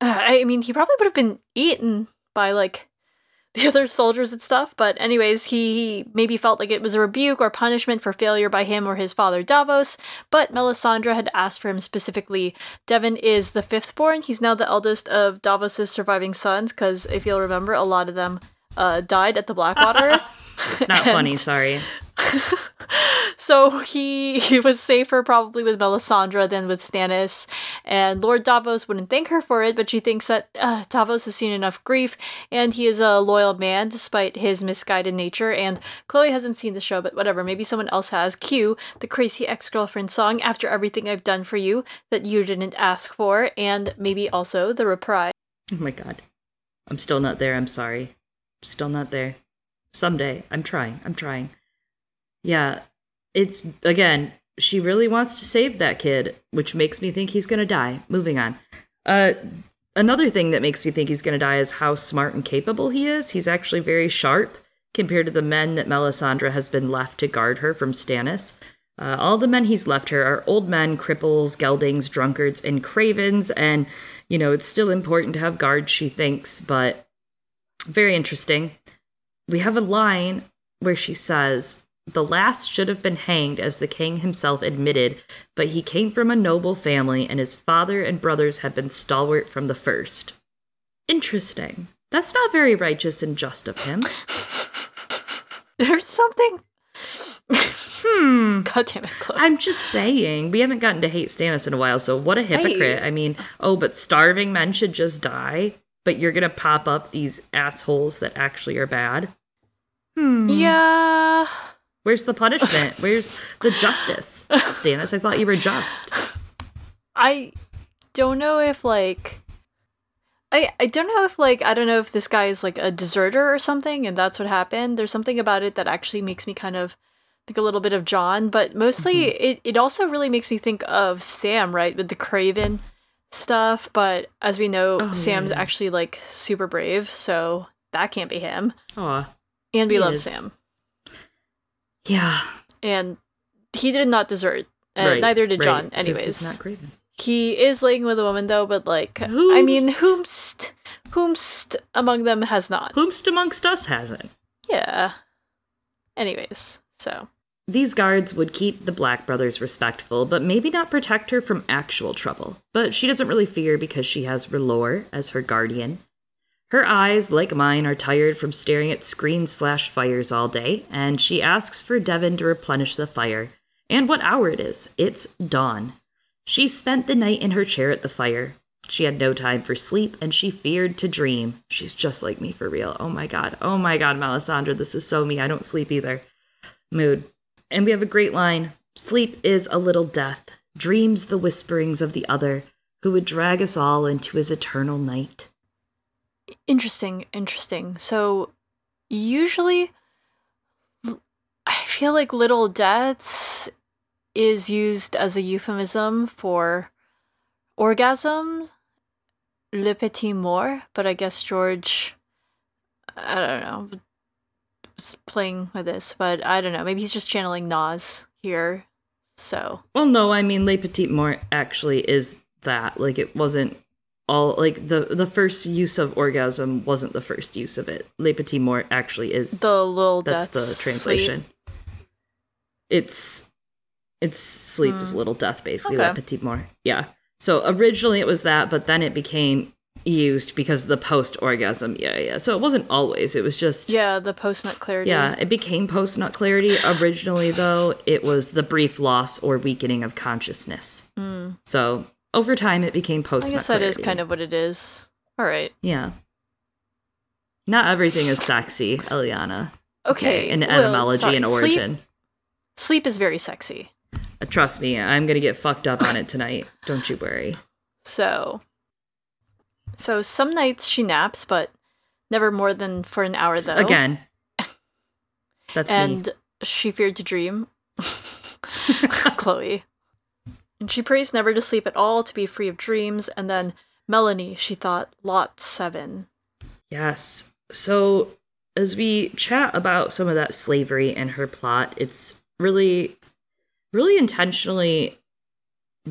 I mean, he probably would have been eaten by like the other soldiers and stuff. But, anyways, he, he maybe felt like it was a rebuke or punishment for failure by him or his father Davos. But Melisandre had asked for him specifically. Devan is the fifth born. He's now the eldest of Davos's surviving sons, because if you'll remember, a lot of them uh, died at the Blackwater. it's not funny, sorry. so he he was safer probably with Melisandre than with Stannis, and Lord Davos wouldn't thank her for it, but she thinks that uh, Davos has seen enough grief, and he is a loyal man despite his misguided nature. And Chloe hasn't seen the show, but whatever, maybe someone else has. Cue the crazy ex girlfriend song "After Everything I've Done for You" that you didn't ask for, and maybe also the reprise. Oh my god, I'm still not there. I'm sorry, still not there. Someday, I'm trying. I'm trying. Yeah, it's again, she really wants to save that kid, which makes me think he's gonna die. Moving on. Uh, another thing that makes me think he's gonna die is how smart and capable he is. He's actually very sharp compared to the men that Melisandre has been left to guard her from Stannis. Uh, all the men he's left her are old men, cripples, geldings, drunkards, and cravens, and you know it's still important to have guards. She thinks, but very interesting. We have a line where she says, the last should have been hanged, as the king himself admitted, but he came from a noble family, and his father and brothers had been stalwart from the first. Interesting. That's not very righteous and just of him. There's something. Hmm. God damn it, Chloe. I'm just saying, we haven't gotten to hate Stannis in a while, so what a hypocrite. I, I mean, oh, but starving men should just die, but you're gonna pop up these assholes that actually are bad. Hmm. Yeah. Where's the punishment? Where's the justice? Stannis, I thought you were just. I don't know if like I I don't know if like I don't know if this guy is like a deserter or something and that's what happened. There's something about it that actually makes me kind of think a little bit of Jon, but mostly mm-hmm. it, it also really makes me think of Sam, right? With the Craven stuff, but as we know, oh, Sam's yeah. actually like super brave, so that can't be him. Aw. And we love is. Sam. Yeah. And he did not desert. And right, neither did right, Jon, anyways. Not Craven. He is laying with a woman though, but like whomst. I mean whomst whomst among them has not. Whomst amongst us hasn't. Yeah. Anyways, so these guards would keep the Black brothers respectful, but maybe not protect her from actual trouble. But she doesn't really fear because she has R'hllor as her guardian. Her eyes, like mine, are tired from staring at screen slash fires all day, and she asks for Devan to replenish the fire. And what hour it is? It's dawn. She spent the night in her chair at the fire. She had no time for sleep, and she feared to dream. She's just like me for real. Oh my god. Oh my god, Melisandre, this is so me. I don't sleep either. Mood. And we have a great line Sleep is a little death, dreams the whisperings of the other, who would drag us all into his eternal night. Interesting, interesting. So usually I feel like little deaths is used as a euphemism for orgasms, le petit mort, but I guess George I don't know was playing with this, but I don't know. Maybe he's just channeling Nas here. So Well no, I mean Le Petit Mort actually is that. Like it wasn't all like the the first use of orgasm wasn't the first use of it. Le Petit Mort actually is the little that's the translation. Sleep. It's it's sleep mm. is hmm. little death basically. Okay. Le Petit Mort, yeah. So originally it was that, but then it became used because the post orgasm. Yeah, yeah. So it wasn't always. It was just yeah the post nut clarity. Yeah, it became post nut clarity. Originally though, it was the brief loss or weakening of consciousness. Mm. So over time it became post. I guess that is kind of what it is. All right. Yeah. Not everything is sexy, Eliana. Okay. okay in well, etymology sorry. and origin. Sleep, sleep is very sexy. Uh, trust me, I'm gonna get fucked up on it tonight. Don't you worry. So, so some nights she naps, but never more than for an hour. Though again, that's and me. she feared to dream. Chloe. And she prays never to sleep at all, to be free of dreams. And then Melony, she thought, Lot 7. Yes. So as we chat about some of that slavery and her plot, it's really, really intentionally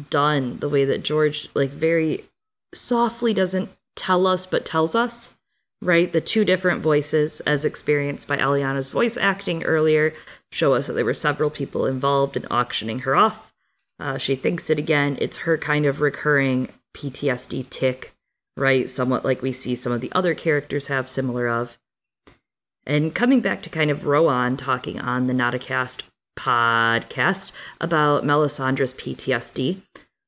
done the way that George, like, very softly doesn't tell us, but tells us, right? The two different voices, as experienced by Eliana's voice acting earlier, show us that there were several people involved in auctioning her off. Uh, she thinks it again. It's her kind of recurring PTSD tick, right? Somewhat like we see some of the other characters have similar of. And coming back to kind of Rohanne talking on the NotACast podcast about Melisandre's PTSD,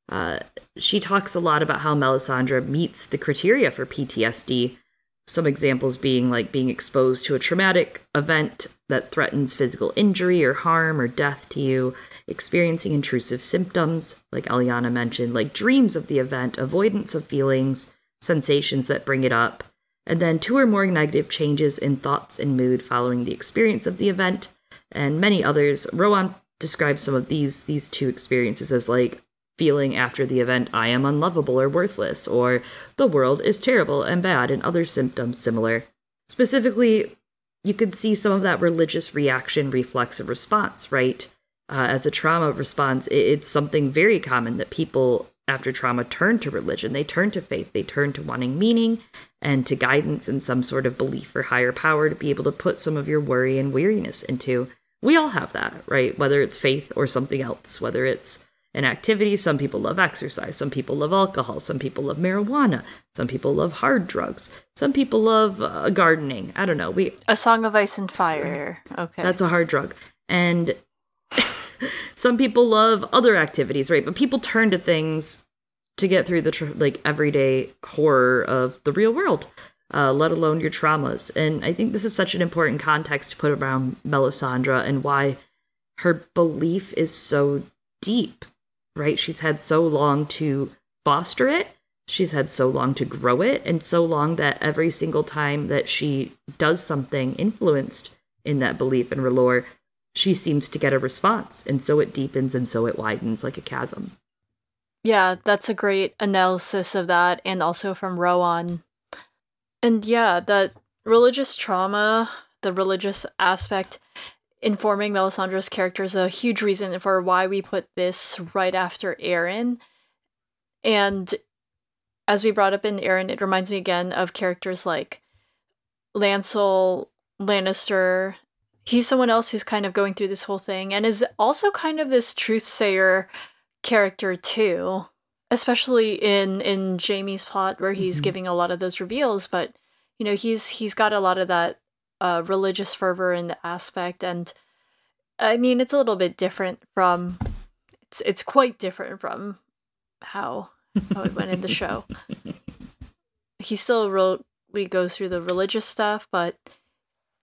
uh, she talks a lot about how Melisandre meets the criteria for PTSD. Some examples being like being exposed to a traumatic event that threatens physical injury or harm or death to you, experiencing intrusive symptoms, like Eliana mentioned, like dreams of the event, avoidance of feelings, sensations that bring it up, and then two or more negative changes in thoughts and mood following the experience of the event, and many others. Rohanne describes some of these these two experiences as like feeling after the event I am unlovable or worthless, or the world is terrible and bad, and other symptoms similar. Specifically, you could see some of that religious reaction reflex, reflexive response, right? Uh, as a trauma response, it's something very common that people after trauma turn to religion. They turn to faith. They turn to wanting meaning and to guidance and some sort of belief or higher power to be able to put some of your worry and weariness into. We all have that, right? Whether it's faith or something else, whether it's an activity. Some people love exercise. Some people love alcohol. Some people love marijuana. Some people love hard drugs. Some people love uh, gardening. I don't know. We a song of ice and fire. Okay, that's a hard drug. And some people love other activities, right? But people turn to things to get through the tr- like everyday horror of the real world, uh, let alone your traumas. And I think this is such an important context to put around Melisandre and why her belief is so deep, right? She's had so long to foster it. She's had so long to grow it, and so long that every single time that she does something influenced in that belief and R'hllor, she seems to get a response. And so it deepens and so it widens like a chasm. Yeah, that's a great analysis of that, and also from Rohanne. And yeah, that religious trauma, the religious aspect, informing Melisandre's character is a huge reason for why we put this right after Aeron. And as we brought up in Aeron, it reminds me again of characters like Lancel Lannister he's someone else who's kind of going through this whole thing and is also kind of this truth sayer character too especially in in Jaime's plot where he's mm-hmm. giving a lot of those reveals but you know he's he's got a lot of that uh, religious fervor in the aspect and I mean it's a little bit different from it's it's quite different from how how it went in the show he still really goes through the religious stuff but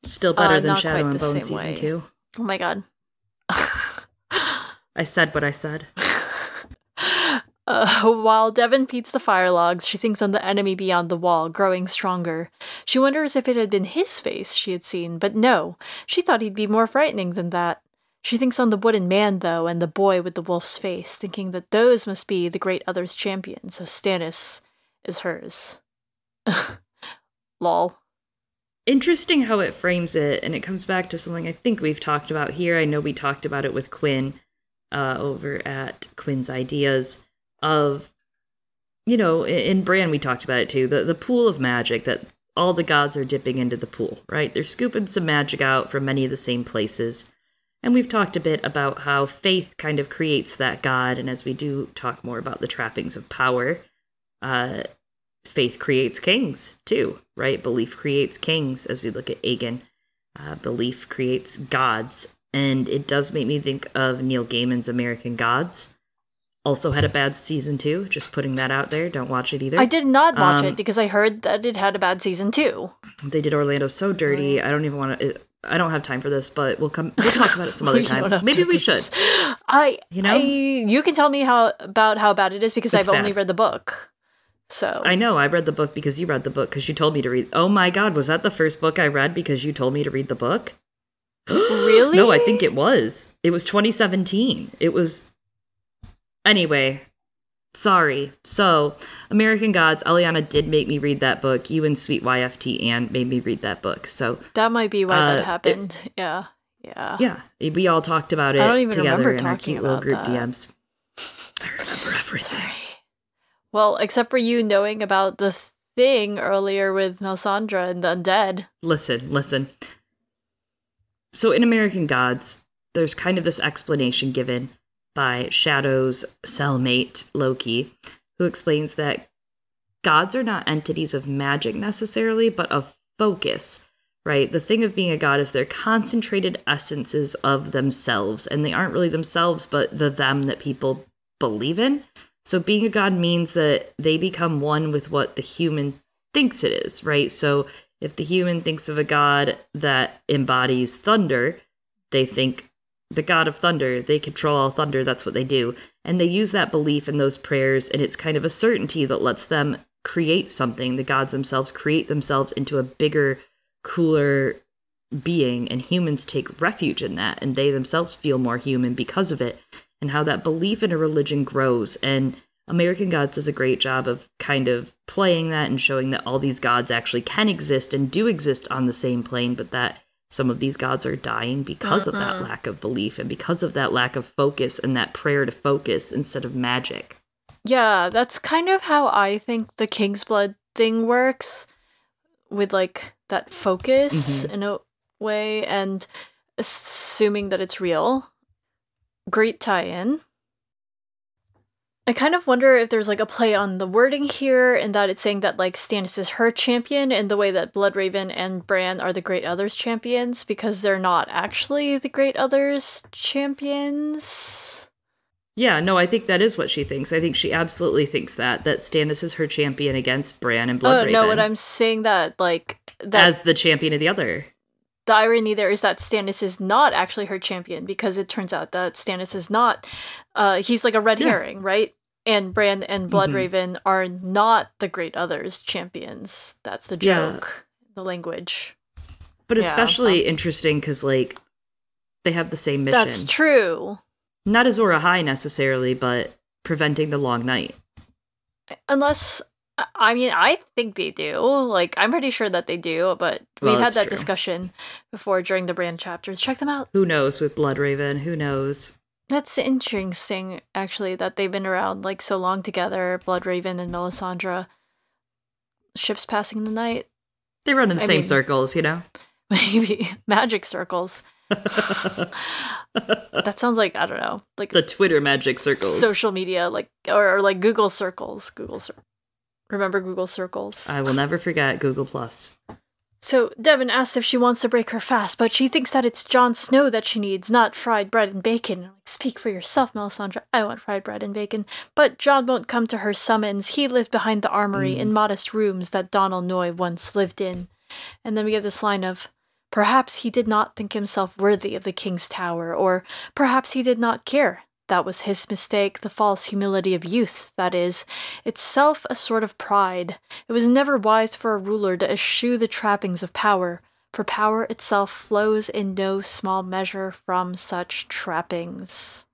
Still better uh, than Shadow and Bone season way. two. Oh my god. I said what I said. Uh, while Devan peats the fire logs, she thinks on the enemy beyond the wall, growing stronger. She wonders if it had been his face she had seen, but no, she thought he'd be more frightening than that. She thinks on the wooden man, though, and the boy with the wolf's face, thinking that those must be the great other's champions, as Stannis is hers. Lol interesting how it frames it, and it comes back to something I think we've talked about here. I know we talked about it with Quinn uh, over at Quinn's Ideas of, you know, in Bran we talked about it too. The the pool of magic that all the gods are dipping into the pool, right? They're scooping some magic out from many of the same places. And we've talked a bit about how faith kind of creates that god, and as we do talk more about the trappings of power, uh, faith creates kings too, right? Belief creates kings as we look at Aegon. Uh, belief creates gods. And it does make me think of Neil Gaiman's American Gods. Also had a bad season two. Just putting that out there. Don't watch it either. I did not watch um, it because I heard that it had a bad season two. They did Orlando so dirty. I don't even want to. I don't have time for this, but we'll come. We'll talk about it some other time. Maybe we should. I, you know, I, you can tell me how about how bad it is because it's I've bad. only read the book. So I know I read the book because you read the book because you told me to read. Oh my god, was that the first book I read because you told me to read the book? really? no, I think it was. It was 2017. It was Anyway, Sorry. So, American Gods, Eliana did make me read that book. You and Sweet YFT and made me read that book. So That might be why Uh, that it- happened. yeah. Yeah. yeah, we all talked about it I don't even together remember in our cute little group that. DMs. I remember everything. Sorry. Well, except for you knowing about the thing earlier with Melisandre and the undead. Listen, listen. So in American Gods, there's kind of this explanation given by Shadow's cellmate, Loki, who explains that gods are not entities of magic necessarily, but of focus, right? The thing of being a god is they're concentrated essences of themselves, and they aren't really themselves, but the them that people believe in. So being a god means that they become one with what the human thinks it is, right? So if the human thinks of a god that embodies thunder, they think the god of thunder, they control all thunder, that's what they do. And they use that belief in those prayers, and it's kind of a certainty that lets them create something. The gods themselves create themselves into a bigger, cooler being, and humans take refuge in that, and they themselves feel more human because of it, and how that belief in a religion grows. And American Gods does a great job of kind of playing that and showing that all these gods actually can exist and do exist on the same plane, but that some of these gods are dying because of that lack of belief and because of that lack of focus and that prayer to focus instead of magic. Yeah, that's kind of how I think the King's Blood thing works with like that focus Mhm. in a way and assuming that it's real. Great tie in. I kind of wonder if there's like a play on the wording here and that it's saying that like Stannis is her champion in the way that Bloodraven and Bran are the Great Others champions because they're not actually the Great Others champions. Yeah, no, I think that is what she thinks. I think she absolutely thinks that that Stannis is her champion against Bran and Bloodraven. Oh no, what I'm saying that like that as the champion of the other. The irony there is that Stannis is not actually her champion because it turns out that Stannis is not uh he's like a red Yeah. herring, right? And Bran and Bloodraven are not the great others champions. That's the Yeah. joke. The language. But Yeah. especially interesting because like they have the same mission. That's true. Not Azor Ahai necessarily, but preventing the long night. Unless I- mean I think they do. Like I'm pretty sure that they do, but Well, we've had that true. discussion before during the Bran chapters. Check them out. Who knows with Bloodraven? Who knows? That's interesting, actually, that they've been around like so long together. Bloodraven and Melisandre, ships passing in the night, They run in the I same mean- circles, you know? maybe magic circles. That sounds like I don't know, like the Twitter magic circles. social media, like or, or like Google circles. Google cir- remember Google circles. I will never forget Google Plus. So Devan asks if she wants to break her fast, but she thinks that it's Jon Snow that she needs, not fried bread and bacon. Like, Speak for yourself, Melisandre. I want fried bread and bacon. But Jon won't come to her summons. He lived behind the armory in mm. modest rooms that Donal Noye once lived in. And then we get this line of, Perhaps he did not think himself worthy of the king's tower, or perhaps he did not care. That was his mistake, the false humility of youth, that is, itself a sort of pride. It was never wise for a ruler to eschew the trappings of power, for power itself flows in no small measure from such trappings.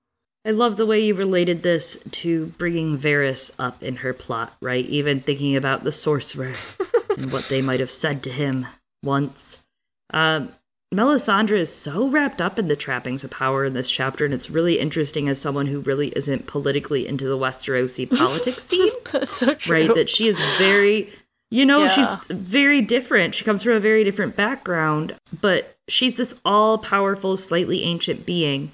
I love the way you related this to bringing Varys up in her plot, right? Even thinking about the sorcerer and what they might have said to him once. Um, Melisandre is so wrapped up in the trappings of power in this chapter, and it's really interesting as someone who really isn't politically into the Westerosi politics scene. That's so true. right? That she is very, you know, Yeah. she's very different. She comes from a very different background, but she's this all powerful, slightly ancient being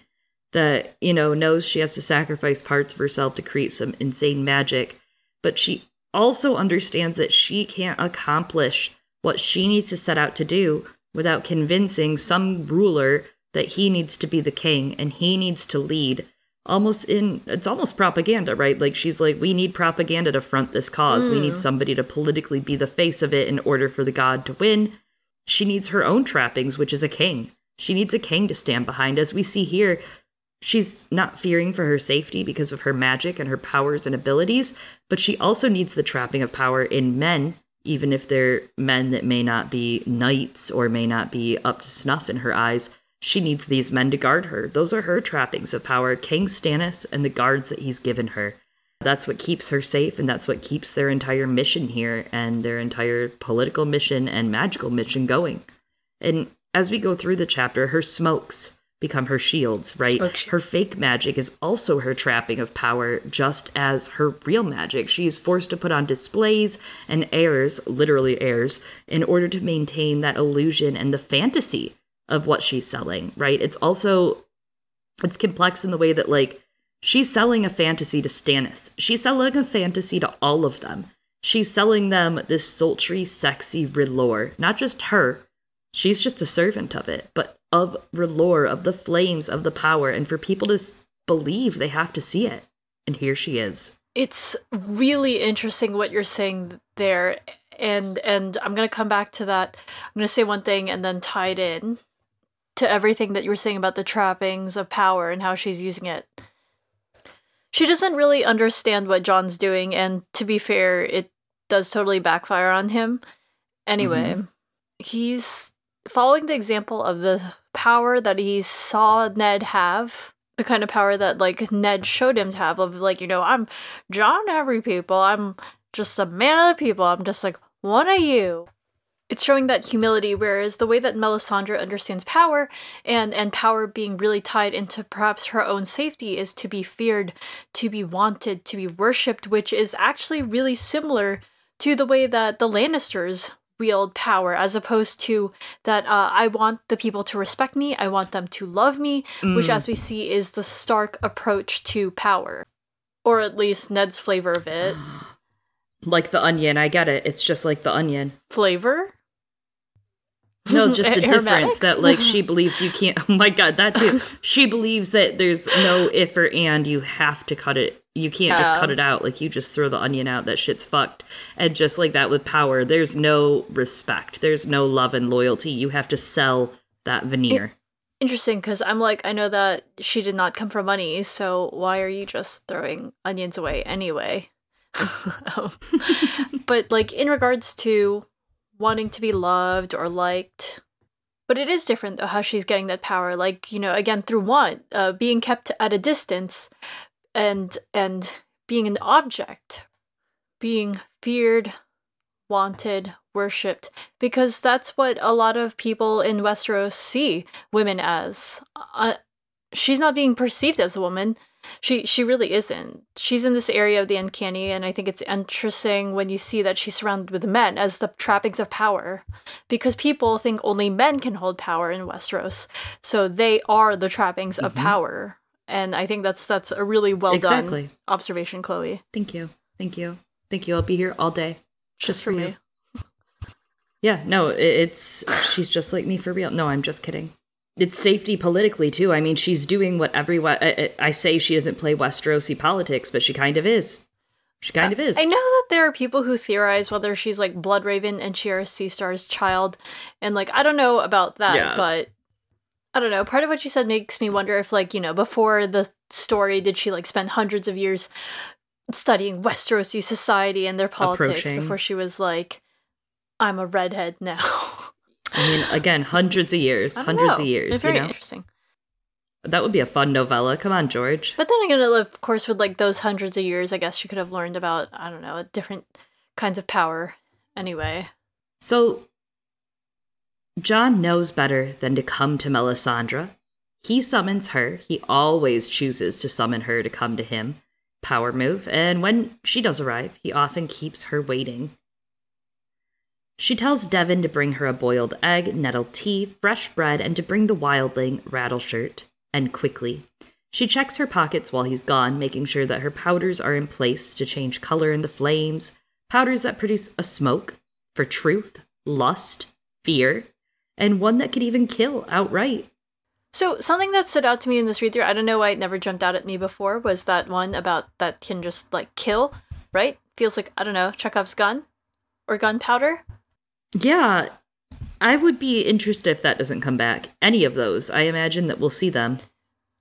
that, you know, knows she has to sacrifice parts of herself to create some insane magic. But she also understands that she can't accomplish what she needs to set out to do without convincing some ruler that he needs to be the king and he needs to lead. Almost in it's almost propaganda right? Like she's like we need propaganda to front this cause. We need hmm. somebody to politically be the face of it in order for the god to win. She needs her own trappings which is a king. She needs a king to stand behind. As we see here she's not fearing for her safety because of her magic and her powers and abilities but she also needs the trapping of power in men even if they're men that may not be knights or may not be up to snuff in her eyes she needs these men to guard her. Those are her trappings of power King Stannis and the guards that he's given her. That's what keeps her safe, and that's what keeps their entire mission here and their entire political mission and magical mission going. And as we go through the chapter, her smokes become her shields, right? Her fake magic is also her trapping of power, just as her real magic. She is forced to put on displays and airs, literally airs, in order to maintain that illusion and the fantasy of what she's selling, right? It's also it's complex in the way that like she's selling a fantasy to Stannis. She's selling a fantasy to all of them. She's selling them this sultry, sexy R'hllor. Not just her. She's just a servant of it, but of R'hllor, of the flames, of the power. And for people to s- believe, they have to see it. And here she is. It's really interesting what you're saying there, and and I'm gonna come back to that. I'm gonna say one thing and then tie it in to everything that you were saying about the trappings of power and how she's using it. She doesn't really understand what Jon's doing, and to be fair, it does totally backfire on him. Anyway, mm-hmm. he's following the example of the power that he saw Ned have, the kind of power that like Ned showed him to have of like, you know, I'm Jon every people. I'm just a man of the people. I'm just like one of you. It's showing that humility, whereas the way that Melisandre understands power and and power being really tied into perhaps her own safety is to be feared, to be wanted, to be worshipped, which is actually really similar to the way that the Lannisters wield power, as opposed to that uh, I want the people to respect me, I want them to love me, which, as we see, is the Stark approach to power, or at least Ned's flavor of it. Like the onion, I get it. It's just like the onion. Flavor? No, just the difference that like she believes you can't. Oh my god, that too. she believes that there's no if or and. You have to cut it. You can't just cut it out. Like you just throw the onion out. That shit's fucked. And just like that with power, there's no respect. There's no love and loyalty. You have to sell that veneer. Interesting, because I'm like, I know that she did not come from money, so why are you just throwing onions away anyway? Um, but like in regards to wanting to be loved or liked, but it is different though how she's getting that power. Like you know, again through what uh, being kept at a distance, and and being an object, being feared, wanted, worshipped, because that's what a lot of people in Westeros see women as. Uh, she's not being perceived as a woman. She she really isn't. She's in this area of the uncanny, and I think it's interesting when you see that she's surrounded with men as the trappings of power, because people think only men can hold power in Westeros, so they are the trappings of power. And I think that's that's a really well Exactly. done observation, Chloe. Thank you. Thank you. Thank you. I'll be here all day. Just, for for you. me. Yeah, no, it's she's just like me for real. No, I'm just kidding. It's safety politically too. I mean, she's doing what everyone. I, I I say she doesn't play Westerosi politics, but she kind of is. She kind of is. I know that there are people who theorize whether she's like Bloodraven and Shiera Seastar's child, and like I don't know about that, Yeah. but I don't know. Part of what you said makes me wonder if like you know before the story did she like spend hundreds of years studying Westerosi society and their politics before she was like, I'm a redhead now. I mean, again, hundreds of years, hundreds know. of years. It's You very know, interesting. that would be a fun novella. Come on, George. But then again, of course, with like those hundreds of years, I guess she could have learned about I don't know different kinds of power. Anyway, So, Jon knows better than to come to Melisandre. He summons her. He always chooses to summon her to come to him. Power move. And when she does arrive, he often keeps her waiting. She tells Devan to bring her a boiled egg, nettle tea, fresh bread, and to bring the wildling Rattleshirt, and quickly. She checks her pockets while he's gone, making sure that her powders are in place to change color in the flames, powders that produce a smoke for truth, lust, fear, and one that could even kill outright. So something that stood out to me in this read through, I don't know why it never jumped out at me before, was that one about that can just like kill, right? Feels like I don't know, Chekhov's gun or gunpowder. Yeah, I would be interested if that doesn't come back. Any of those. I imagine that we'll see them.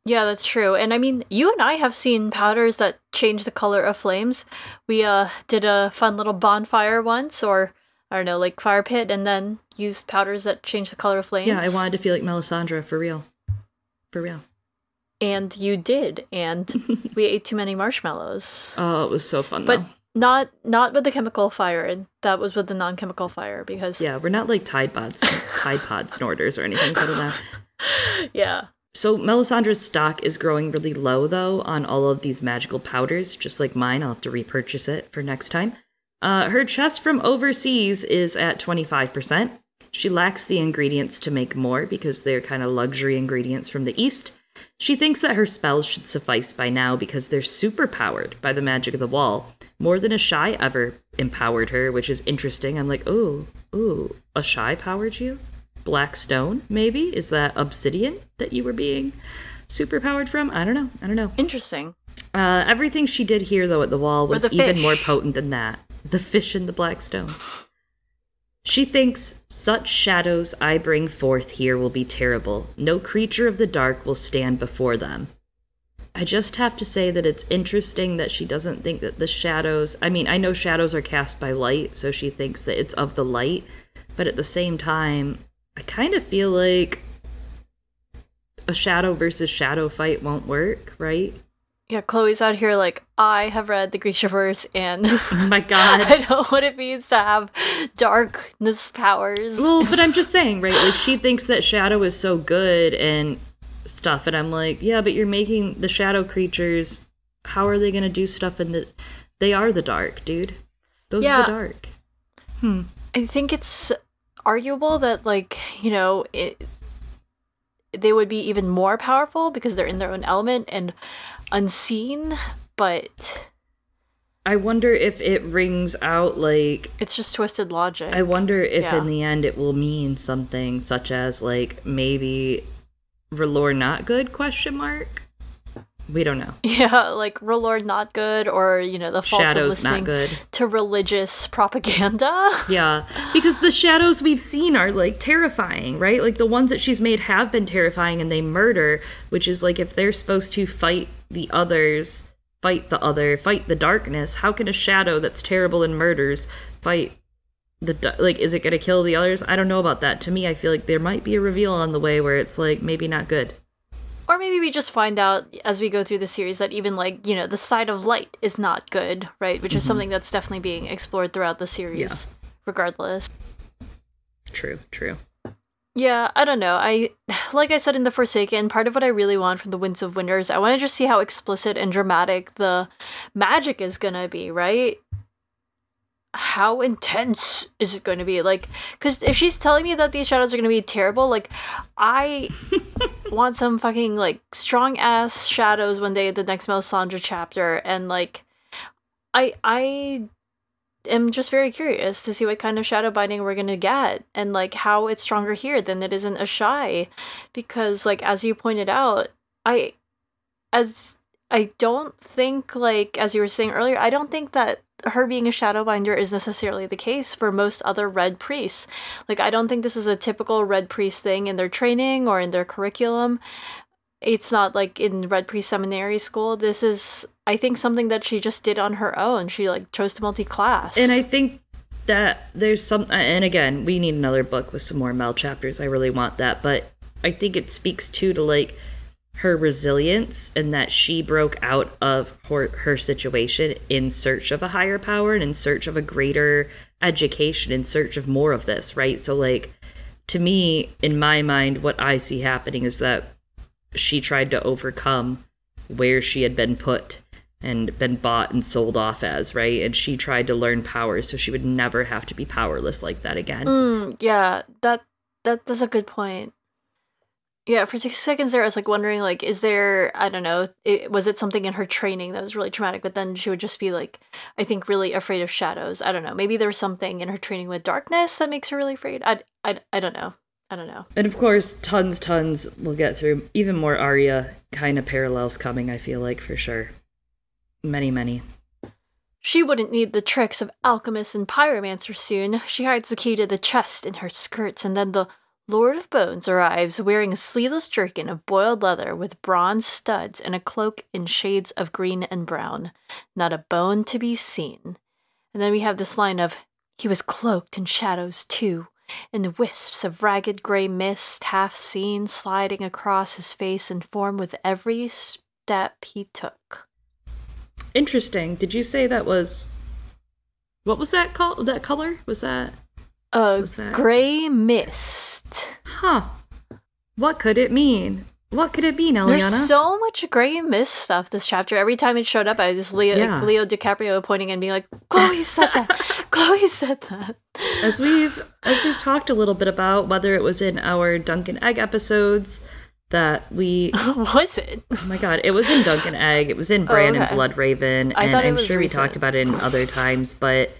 Yeah, that's true. And I mean, you and I have seen powders that change the color of flames. We uh did a fun little bonfire once, or I don't know, like fire pit, and then used powders that change the color of flames. Yeah, I wanted to feel like Melisandre for real. For real. And you did, and we ate too many marshmallows. Oh, it was so fun But though. not not with the chemical fire. That was with the non-chemical fire because Yeah, we're not like Tide Pods, Tide Pod snorters or anything. So I don't yeah. So Melisandre's stock is growing really low though on all of these magical powders, just like mine. I'll have to repurchase it for next time. Uh, her chest from overseas is at 25%. She lacks the ingredients to make more because they're kind of luxury ingredients from the east. She thinks that her spells should suffice by now because they're super powered by the magic of the wall, more than Asshai ever empowered her, which is interesting. I'm like, ooh, ooh, Asshai powered you? Black stone, maybe? Is that obsidian that you were being super powered from? I don't know. I don't know. Interesting. Uh, everything she did here, though, at the wall was the even more potent than that. The fish in the black stone. She thinks, Such shadows I bring forth here will be terrible. No creature of the dark will stand before them. I just have to say that it's interesting that she doesn't think that the shadows. I mean, I know shadows are cast by light, so she thinks that it's of the light, but at the same time, I kind of feel like a shadow versus shadow fight won't work, right? Yeah, Chloe's out here like I have read the Grishaverse and Oh my god. I know what it means to have darkness powers. Well, but I'm just saying, right? Like she thinks that shadow is so good and stuff, and I'm like, yeah, but you're making the shadow creatures. How are they gonna do stuff in the? They are the dark, dude. Those are the dark. Hmm. I think it's arguable that like, you know, it they would be even more powerful because they're in their own element and unseen, but I wonder if it rings out like. it's just twisted logic. I wonder if Yeah. in the end it will mean something such as like maybe R'hllor not good question mark. We don't know. Yeah, like R'hllor not good or, you know, the faults of Shadow's listening not good. to religious propaganda. Yeah, because the shadows we've seen are like terrifying, right? Like the ones that she's made have been terrifying and they murder, which is like if they're supposed to fight the others, fight the other, fight the darkness, how can a shadow that's terrible and murders fight the like is it going to kill the others? I don't know about that. To me, I feel like there might be a reveal on the way where it's like maybe not good. Or maybe we just find out as we go through the series that even like, you know, the side of light is not good, right? Which is mm-hmm. something that's definitely being explored throughout the series, regardless. True, true. Yeah, I don't know. I like I said in the Forsaken, part of what I really want from the Winds of Winter is I want to just see how explicit and dramatic the magic is gonna be, right? How intense is it going to be? Like, because if she's telling me that these shadows are going to be terrible, like, I want some fucking like strong ass shadows one day at the next Melisandre chapter, and like, I I am just very curious to see what kind of shadow binding we're gonna get, and like how it's stronger here than it is in Asshai, because like as you pointed out, I as I don't think like as you were saying earlier, I don't think that her being a shadowbinder is necessarily the case for most other red priests. Like I don't think this is a typical red priest thing in their training or in their curriculum. It's not like in red priest seminary school. This is I think something that she just did on her own. She like chose to multi-class. And I think that there's some, and again, we need another book with some more Mel chapters. I really want that, but I think it speaks too to like her resilience and that she broke out of her, her situation in search of a higher power and in search of a greater education, in search of more of this, right? So, like, to me, in my mind, what I see happening is that she tried to overcome where she had been put and been bought and sold off as, right? And she tried to learn power so she would never have to be powerless like that again. Mm, yeah, that that that's a good point. Yeah, for two seconds there, I was like wondering, like, is there, I don't know, it, was it something in her training that was really traumatic? But then she would just be like, I think, really afraid of shadows. I don't know. Maybe there was something in her training with darkness that makes her really afraid. I, I, I don't know. I don't know. And of course, tons, tons we'll get through. Even more Arya kind of parallels coming, I feel like, for sure. Many, many. She wouldn't need the tricks of alchemists and pyromancer soon. She hides the key to the chest in her skirts, and then the Lord of Bones arrives wearing a sleeveless jerkin of boiled leather with bronze studs and a cloak in shades of green and brown. Not a bone to be seen. And then we have this line of, He was cloaked in shadows too, and wisps of ragged gray mist half seen sliding across his face and form with every step he took. Interesting. Did you say that was what was that called? That color was that? A Was that- gray mist. Huh. What could it mean? What could it mean, Eliana? There's so much gray mist stuff this chapter. Every time it showed up, I was just Leo, Yeah. Leo DiCaprio pointing and being like, "Chloe said that. Chloe said that." as we've as we've talked a little bit about whether it was in our Dunk and Egg episodes that we Was it? oh my god it was in Dunk and Egg it was in Bran okay. and Blood Raven I and thought it I'm was sure we talked about it in other times but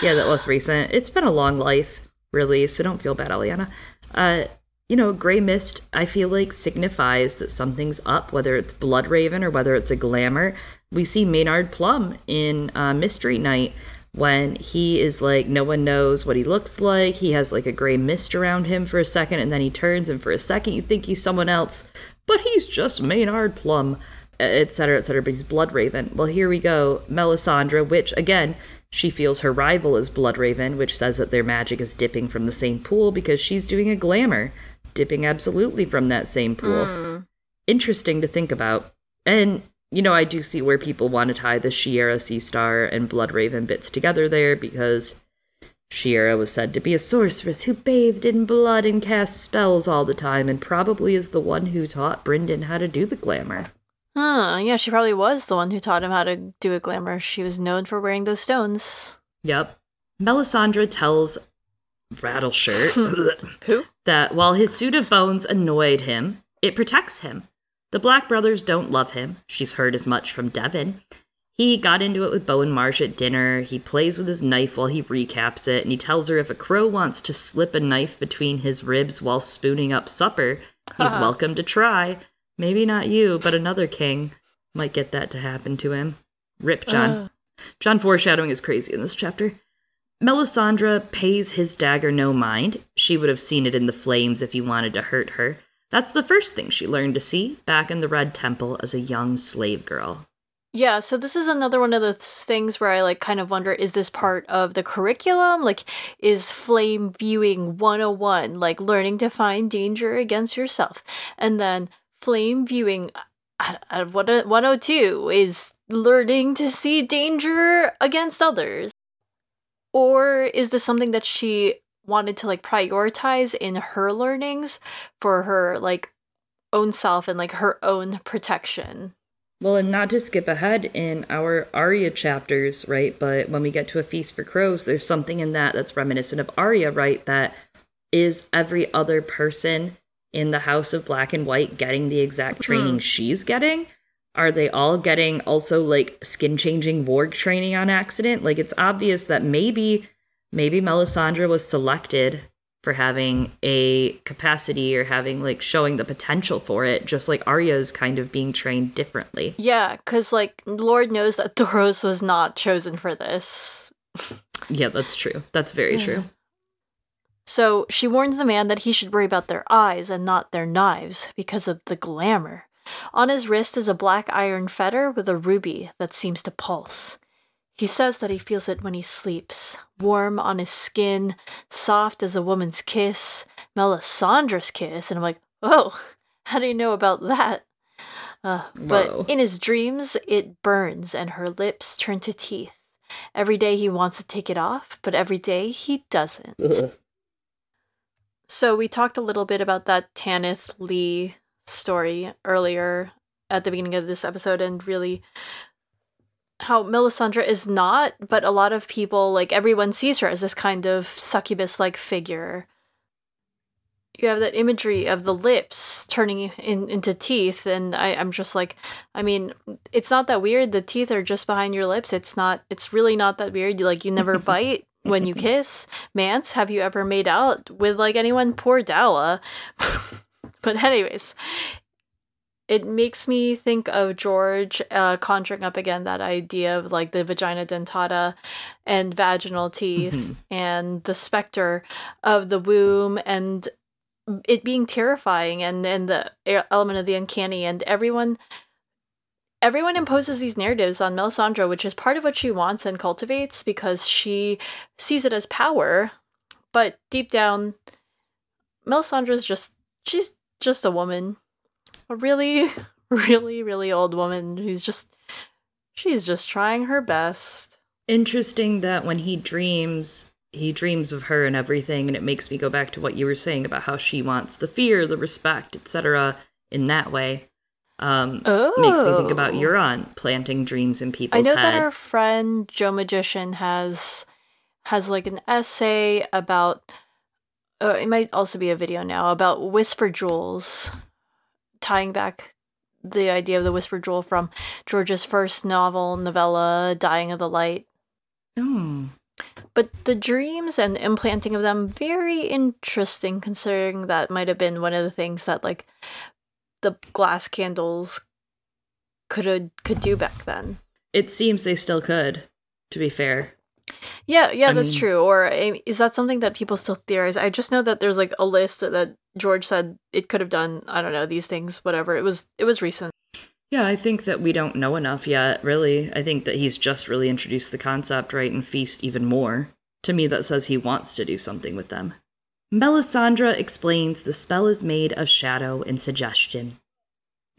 yeah that was recent. It's been a long life really so don't feel bad Eliana uh you know gray mist I feel like signifies that something's up whether it's Blood Raven or whether it's a glamour. We see Maynard Plumm in uh, Mystery Knight when he is like no one knows what he looks like. He has like a gray mist around him for a second and then he turns and for a second you think he's someone else but he's just Maynard Plumm etc etc but he's blood raven. Well here we go. Melisandre which again she feels her rival is blood raven which says that their magic is dipping from the same pool because she's doing a glamour dipping absolutely from that same pool. Mm. Interesting to think about. And, you know, I do see where people want to tie the Shiera Seastar and Blood Raven bits together there because Shiera was said to be a sorceress who bathed in blood and cast spells all the time and probably is the one who taught Brynden how to do the glamour. Huh, yeah, she probably was the one who taught him how to do a glamour. She was known for wearing those stones. Yep. Melisandre tells Rattleshirt Who? that while his suit of bones annoyed him, it protects him. The Black brothers don't love him. She's heard as much from Devan. He got into it with Bowen Marsh at dinner. He plays with his knife while he recaps it, and he tells her if a crow wants to slip a knife between his ribs while spooning up supper, he's welcome to try. Maybe not you, but another king might get that to happen to him. Rip Jon. Uh, Jon foreshadowing is crazy in this chapter. Melisandre pays his dagger no mind. She would have seen it in the flames if he wanted to hurt her. That's the first thing she learned to see back in the Red Temple as a young slave girl. yeah, so this is another one of those things where I like kind of wonder is this part of the curriculum? Like, is flame viewing 101, like learning to find danger against yourself? And then flame viewing uh, uh, at, at uh, 102 is learning to see danger against others. Or is this something that she wanted to like prioritize in her learnings for her like own self and like her own protection? Well, and not to skip ahead in our Arya chapters, right? But when we get to a Feast for Crows, there's something in that that's reminiscent of Arya, right? That is every other person in the House of Black and White getting the exact mm-hmm. training she's getting? Are they all getting also like skin changing warg training on accident? Like it's obvious that maybe maybe Melisandre was selected for having a capacity or having like showing the potential for it, just like Arya is kind of being trained differently. Yeah, because like Lord knows that Doros was not chosen for this. Yeah, that's true. That's very Yeah. true. So she warns the man that he should worry about their eyes and not their knives because of the glamour. On his wrist is a black iron fetter with a ruby that seems to pulse. He says that he feels it when he sleeps, warm on his skin, soft as a woman's kiss, Melisandre's kiss, and I'm like, oh, how do you know about that? Uh, but in his dreams, it burns and her lips turn to teeth. Every day he wants to take it off, but every day he doesn't. Ugh. So we talked a little bit about that Tanith Lee story earlier at the beginning of this episode and really how Melisandre is not, but a lot of people, like everyone sees her as this kind of succubus like figure. You have that imagery of the lips turning in, into teeth, and I, I'm just like, I mean, it's not that weird. The teeth are just behind your lips. It's not, it's really not that weird. You like, you never bite when you kiss. Mance, have you ever made out with like anyone? Poor Dalla. but, anyways, it makes me think of George uh, conjuring up again that idea of like the vagina dentata and vaginal teeth Mhm. and the specter of the womb and it being terrifying and and the element of the uncanny and everyone everyone imposes these narratives on Melisandre which is part of what she wants and cultivates because she sees it as power but deep down, Melisandre's just she's just a woman, a really, really, really old woman who's just she's just trying her best. Interesting that when he dreams, he dreams of her and everything, and it makes me go back to what you were saying about how she wants the fear, the respect, etc. In that way, um, Oh. makes me think about Euron planting dreams in people's I know head. that our friend Joe Magician has has like an essay about. Uh, it might also be a video now about whisper jewels, tying back the idea of the whisper jewel from George's first novel novella, "Dying of the Light." Oh. But the dreams and implanting of them very interesting, considering that might have been one of the things that like the glass candles could could do back then. It seems they still could, to be fair. Yeah, yeah, I that's mean- true. Or is that something that people still theorize? I just know that there's like a list that George said it could have done. I don't know these things, whatever. It was it was recent. Yeah, I think that we don't know enough yet, really. I think that he's just really introduced the concept, right, and Feast even more. To me, that says he wants to do something with them. Melisandre explains the spell is made of shadow and suggestion.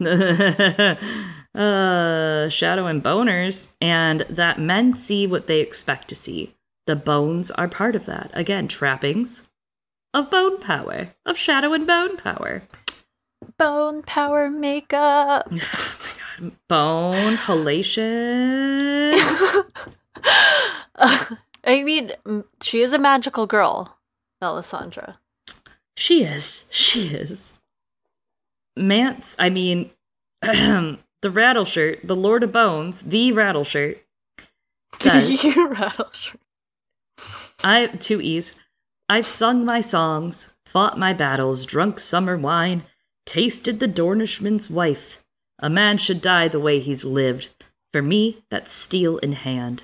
uh, shadow and boners, and that men see what they expect to see. The bones are part of that. Again, trappings of bone power, of shadow and bone power. Bone power makeup. Bone halation. I mean, she is a magical girl, Melisandre. She is. She is. Mance, I mean, the rattle shirt, the Lord of Bones, the rattle shirt, says, you rattle. I, two E's, I've sung my songs, fought my battles, drunk summer wine, tasted the Dornishman's wife. A man should die the way he's lived. For me, that's steel in hand.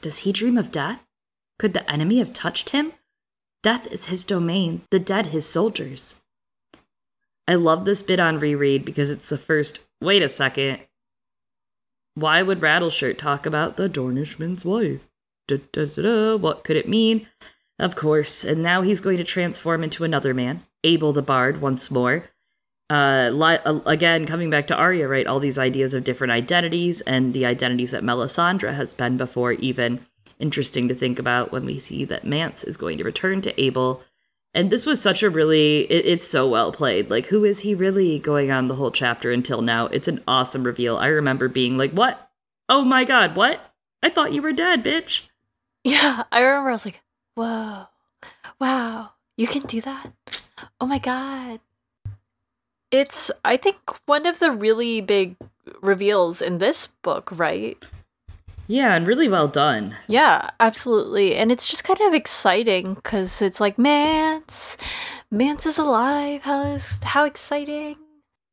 Does he dream of death? Could the enemy have touched him? Death is his domain, the dead his soldiers. I love this bit on reread because it's the first. Wait a second. Why would Rattleshirt talk about the Dornishman's wife? Da, da, da. What could it mean? Of course, and now he's going to transform into another man, Abel the Bard, once more. Uh, li- uh, again, coming back to Arya, right? All these ideas of different identities and the identities that Melisandre has been before, even interesting to think about when we see that Mance is going to return to Abel. And this was such a really, it, it's so well played. Like, who is he really going on the whole chapter until now? It's an awesome reveal. I remember being like, what? Oh my god, what? I thought you were dead, bitch. Yeah, I remember. I was like, "Whoa, wow, you can do that! Oh my god!" It's, I think, one of the really big reveals in this book, right? Yeah, and really well done. Yeah, absolutely. And it's just kind of exciting because it's like, Mance, Mance is alive. How is how exciting?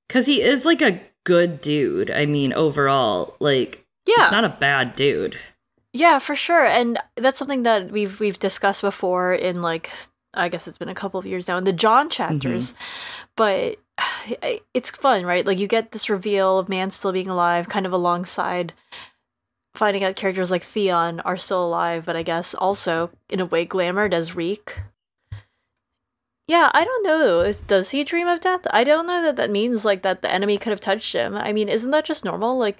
Because he is like a good dude. I mean, overall, like, Yeah, he's not a bad dude. yeah, for sure. And that's something that we've we've discussed before in like I guess it's been a couple of years now in the Jon chapters. Mm-hmm. But it's fun, right? Like you get this reveal of man still being alive, kind of alongside finding out characters like Theon are still alive, but I guess also in a way glamored as Reek. Yeah, I don't know. Is, does he dream of death? I don't know that that means like that the enemy could have touched him. I mean, isn't that just normal? Like,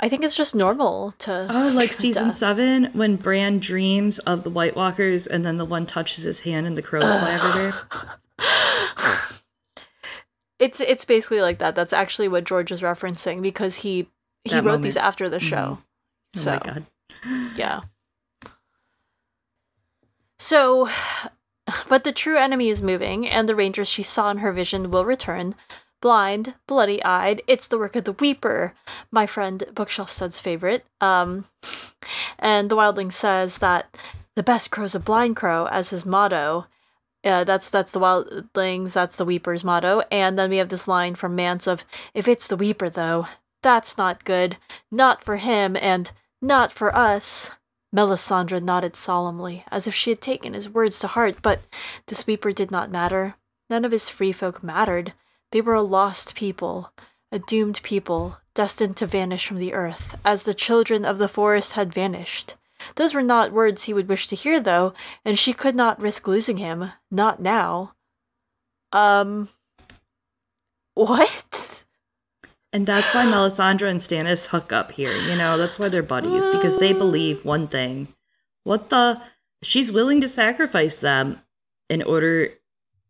I think it's just normal to. Oh, like season death. seven when Bran dreams of the White Walkers and then the one touches his hand and the crows fly everywhere. It's it's basically like that. That's actually what George is referencing because he he That wrote these after the show. Mm-hmm. Oh So my god. yeah. So, but the true enemy is moving, and the rangers she saw in her vision will return. Blind, bloody eyed, it's the work of the Weeper, my friend Bookshelf Stud's favorite. Um, and the Wildling says that the best crow's a blind crow as his motto. Uh, that's that's the Wildlings, that's the Weeper's motto. And then we have this line from Mance of, if it's the Weeper though, that's not good. Not for him, and not for us. Melisandre nodded solemnly, as if she had taken his words to heart, but the Weeper did not matter. None of his free folk mattered. They were a lost people, a doomed people, destined to vanish from the earth, as the children of the forest had vanished. Those were not words he would wish to hear, though, and she could not risk losing him. Not now. Um. What? And that's why Melisandre and Stannis hook up here. You know, that's why they're buddies because they believe one thing. What the? She's willing to sacrifice them in order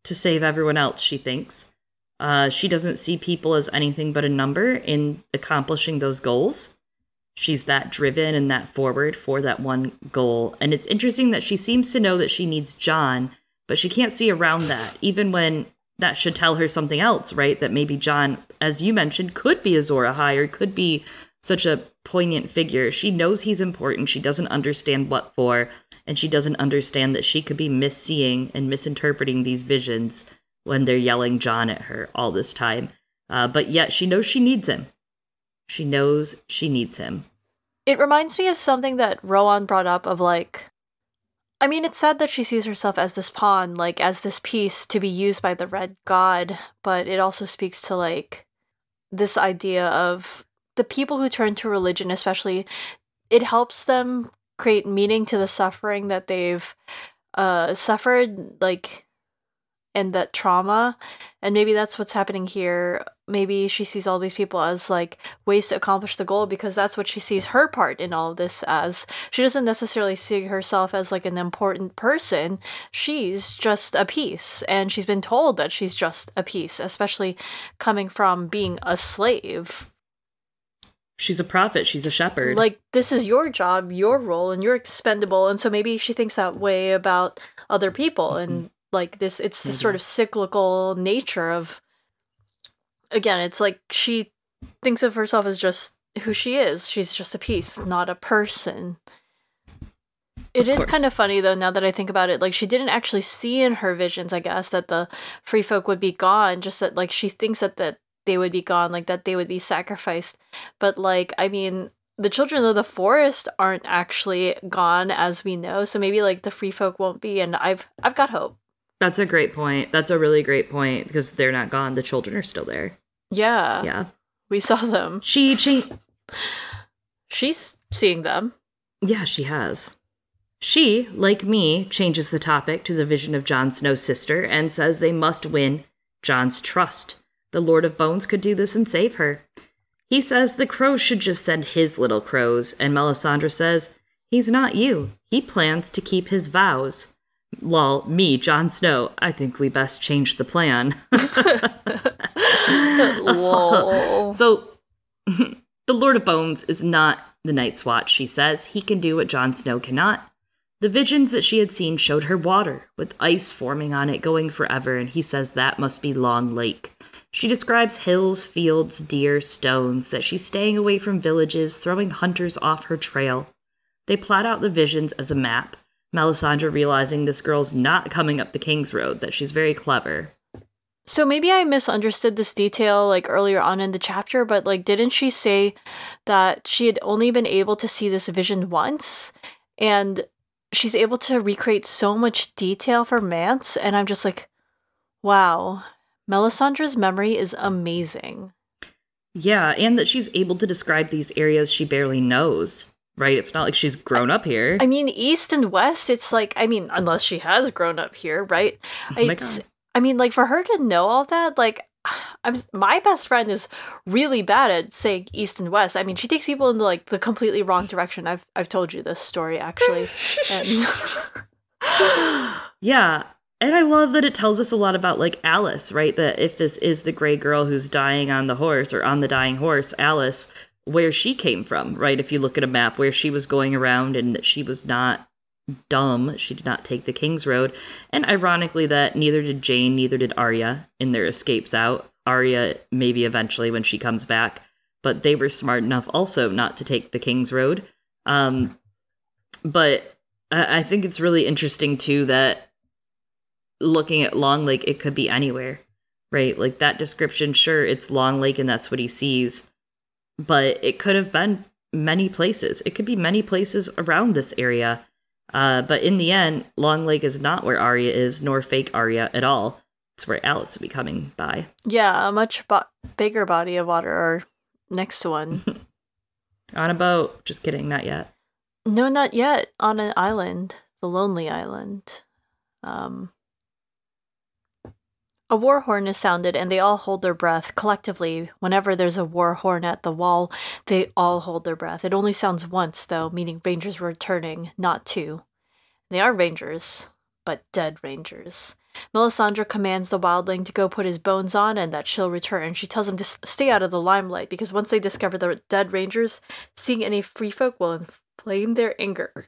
to save everyone else, she thinks. Uh, she doesn't see people as anything but a number in accomplishing those goals. She's that driven and that forward for that one goal. And it's interesting that she seems to know that she needs Jon, but she can't see around that, even when that should tell her something else, right? That maybe Jon, as you mentioned, could be Azor Ahai or could be such a poignant figure. She knows he's important. She doesn't understand what for, and she doesn't understand that she could be misseeing and misinterpreting these visions when they're yelling Jon at her all this time. Uh, but yet she knows she needs him. She knows she needs him. It reminds me of something that Rohanne brought up of like I mean, it's sad that she sees herself as this pawn, like as this piece to be used by the Red God, but it also speaks to like this idea of the people who turn to religion, especially, it helps them create meaning to the suffering that they've uh, suffered, like and that trauma and maybe that's what's happening here. Maybe she sees all these people as like ways to accomplish the goal because that's what she sees her part in all of this as. She doesn't necessarily see herself as like an important person. She's just a piece and she's been told that she's just a piece especially coming from being a slave. She's a prophet. She's a shepherd. Like this is your job your role and you're expendable and so maybe she thinks that way about other people mm-hmm. and like this it's this sort mm-hmm. of cyclical nature of again it's like she thinks of herself as just who she is. She's just a piece not a person. It is kind of funny though now that i think about it like she didn't actually see in her visions i guess that the free folk would be gone just that like she thinks that that they would be gone like that they would be sacrificed. But like i mean the children of the forest aren't actually gone as we know so maybe like the free folk won't be and i've i've got hope that's a great point. That's a really great point because they're not gone. The children are still there. Yeah. Yeah. We saw them. She cha- She's seeing them. Yeah, she has. She, like me, changes the topic to the vision of Jon Snow's sister and says they must win Jon's trust. The Lord of Bones could do this and save her. He says the crows should just send his little crows, and Melisandre says, He's not you. He plans to keep his vows. Lol, me, Jon Snow, I think we best change the plan. Lol. So, the Lord of Bones is not the Night's Watch, she says. He can do what Jon Snow cannot. The visions that she had seen showed her water, with ice forming on it going forever, and he says that must be Long Lake. She describes hills, fields, deer, stones, that she's staying away from villages, throwing hunters off her trail. They plot out the visions as a map, Melisandre realizing this girl's not coming up the King's Road, that she's very clever. So maybe I misunderstood this detail like earlier on in the chapter, but like didn't she say that she had only been able to see this vision once and she's able to recreate so much detail for Mance and I'm just like wow, Melisandre's memory is amazing. Yeah, and that she's able to describe these areas she barely knows right? It's not like she's grown up here. I mean, East and West, it's like, I mean, unless she has grown up here, right? Oh it's, I mean, like for her to know all that, like, I'm my best friend is really bad at saying east and west. I mean, she takes people in the, like the completely wrong direction. I've I've told you this story actually. and... yeah, and I love that it tells us a lot about like Alys, right? That if this is the gray girl who's dying on the horse or on the dying horse, Alys, where she came from, right? If you look at a map where she was going around and that she was not dumb, she did not take the King's Road. And ironically, that neither did Jeyne, neither did Arya in their escapes out. Arya, maybe eventually when she comes back, but they were smart enough also not to take the King's Road. Um, but I think it's really interesting too that looking at Long Lake, it could be anywhere, right? Like that description, sure, it's Long Lake and that's what he sees but it could have been many places. It could be many places around this area. Uh, but in the end, Long Lake is not where Arya is, nor fake Arya at all. It's where Alys will be coming by. Yeah, a much bo- bigger body of water or next to one. On a boat. Just kidding, not yet. No, not yet. On an island, the Lonely Island. Um, a war horn is sounded, and they all hold their breath collectively. Whenever there's a war horn at the wall, they all hold their breath. It only sounds once, though, meaning rangers were returning, not two. They are rangers, but dead rangers. Melisandre commands the wildling to go put his bones on and that she'll return. She tells him to stay out of the limelight because once they discover the dead rangers, seeing any free folk will inflame their anger.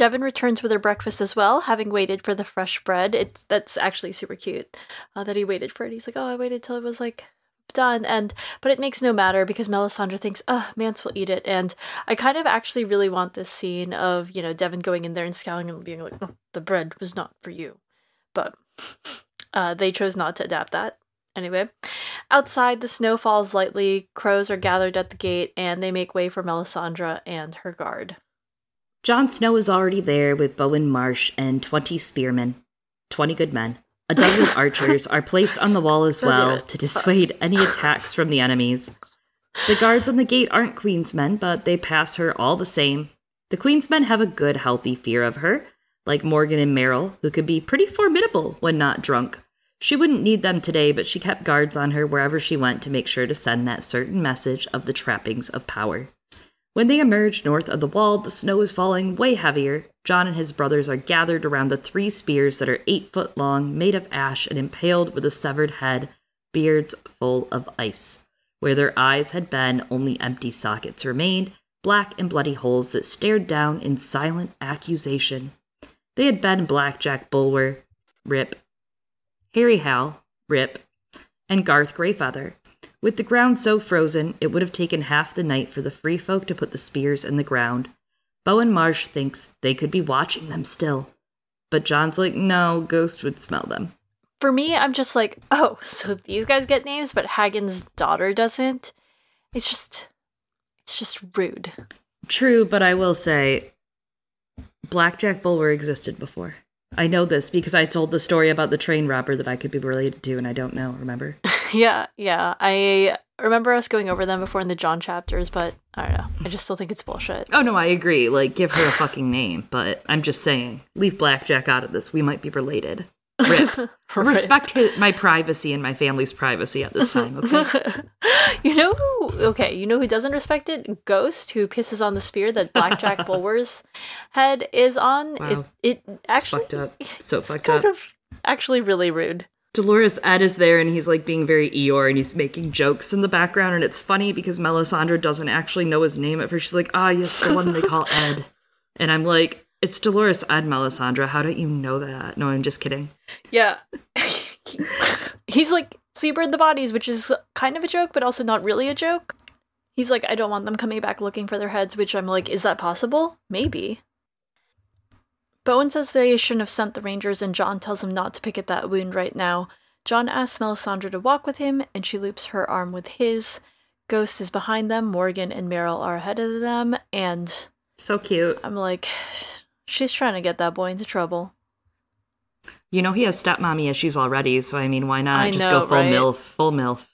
Devan returns with her breakfast as well, having waited for the fresh bread. It's that's actually super cute uh, that he waited for it. He's like, "Oh, I waited till it was like done," and but it makes no matter because Melisandre thinks, "Oh, Mance will eat it," and I kind of actually really want this scene of you know Devan going in there and scowling and being like, oh, "The bread was not for you," but uh, they chose not to adapt that. Anyway, outside the snow falls lightly. Crows are gathered at the gate, and they make way for Melisandre and her guard. Jon Snow is already there with Bowen Marsh and 20 spearmen, 20 good men. A dozen archers are placed on the wall as well to dissuade any attacks from the enemies. The guards on the gate aren't Queen's men, but they pass her all the same. The Queen's men have a good, healthy fear of her, like Morgan and Merrill, who could be pretty formidable when not drunk. She wouldn't need them today, but she kept guards on her wherever she went to make sure to send that certain message of the trappings of power. When they emerge north of the wall, the snow is falling way heavier. Jon and his brothers are gathered around the three spears that are eight foot long, made of ash, and impaled with a severed head, beards full of ice. Where their eyes had been, only empty sockets remained, black and bloody holes that stared down in silent accusation. They had been Blackjack Bulwer, Rip, Hairy Hal, Rip, and Garth Greyfeather, with the ground so frozen, it would have taken half the night for the free folk to put the spears in the ground. Bowen Marsh thinks they could be watching them still. But Jon's like, no, Ghost would smell them. For me, I'm just like, oh, so these guys get names, but Hagen's daughter doesn't. It's just, it's just rude. True, but I will say, Blackjack Bulwer existed before. I know this because I told the story about the train robber that I could be related to, and I don't know. Remember? yeah, yeah. I remember us going over them before in the Jon chapters, but I don't know. I just still think it's bullshit. Oh no, I agree. Like, give her a fucking name, but I'm just saying, leave Blackjack out of this. We might be related. Rip. Respect my privacy and my family's privacy at this time, okay? you know who, okay, you know who doesn't respect it? Ghost, who pisses on the spear that Blackjack Bulwer's head is on. Wow. It, it actually. It's fucked up. So fucked kind up. Of actually really rude. Dolorous Edd is there and he's like being very Eeyore and he's making jokes in the background and it's funny because Melisandre doesn't actually know his name at first. She's like, ah, yes, the one they call Ed. And I'm like, it's Dolorous Edd, Melisandre. How don't you know that? No, I'm just kidding. Yeah. He's like, so you burned the bodies, which is kind of a joke, but also not really a joke. He's like, I don't want them coming back looking for their heads, which I'm like, is that possible? Maybe. Bowen says they shouldn't have sent the Rangers, and Jon tells him not to pick at that wound right now. Jon asks Melisandre to walk with him, and she loops her arm with his. Ghost is behind them, Morgan and Merrill are ahead of them, and. So cute. I'm like, She's trying to get that boy into trouble. You know he has stepmommy issues already, so I mean, why not I just know, go full right? milf, full milf.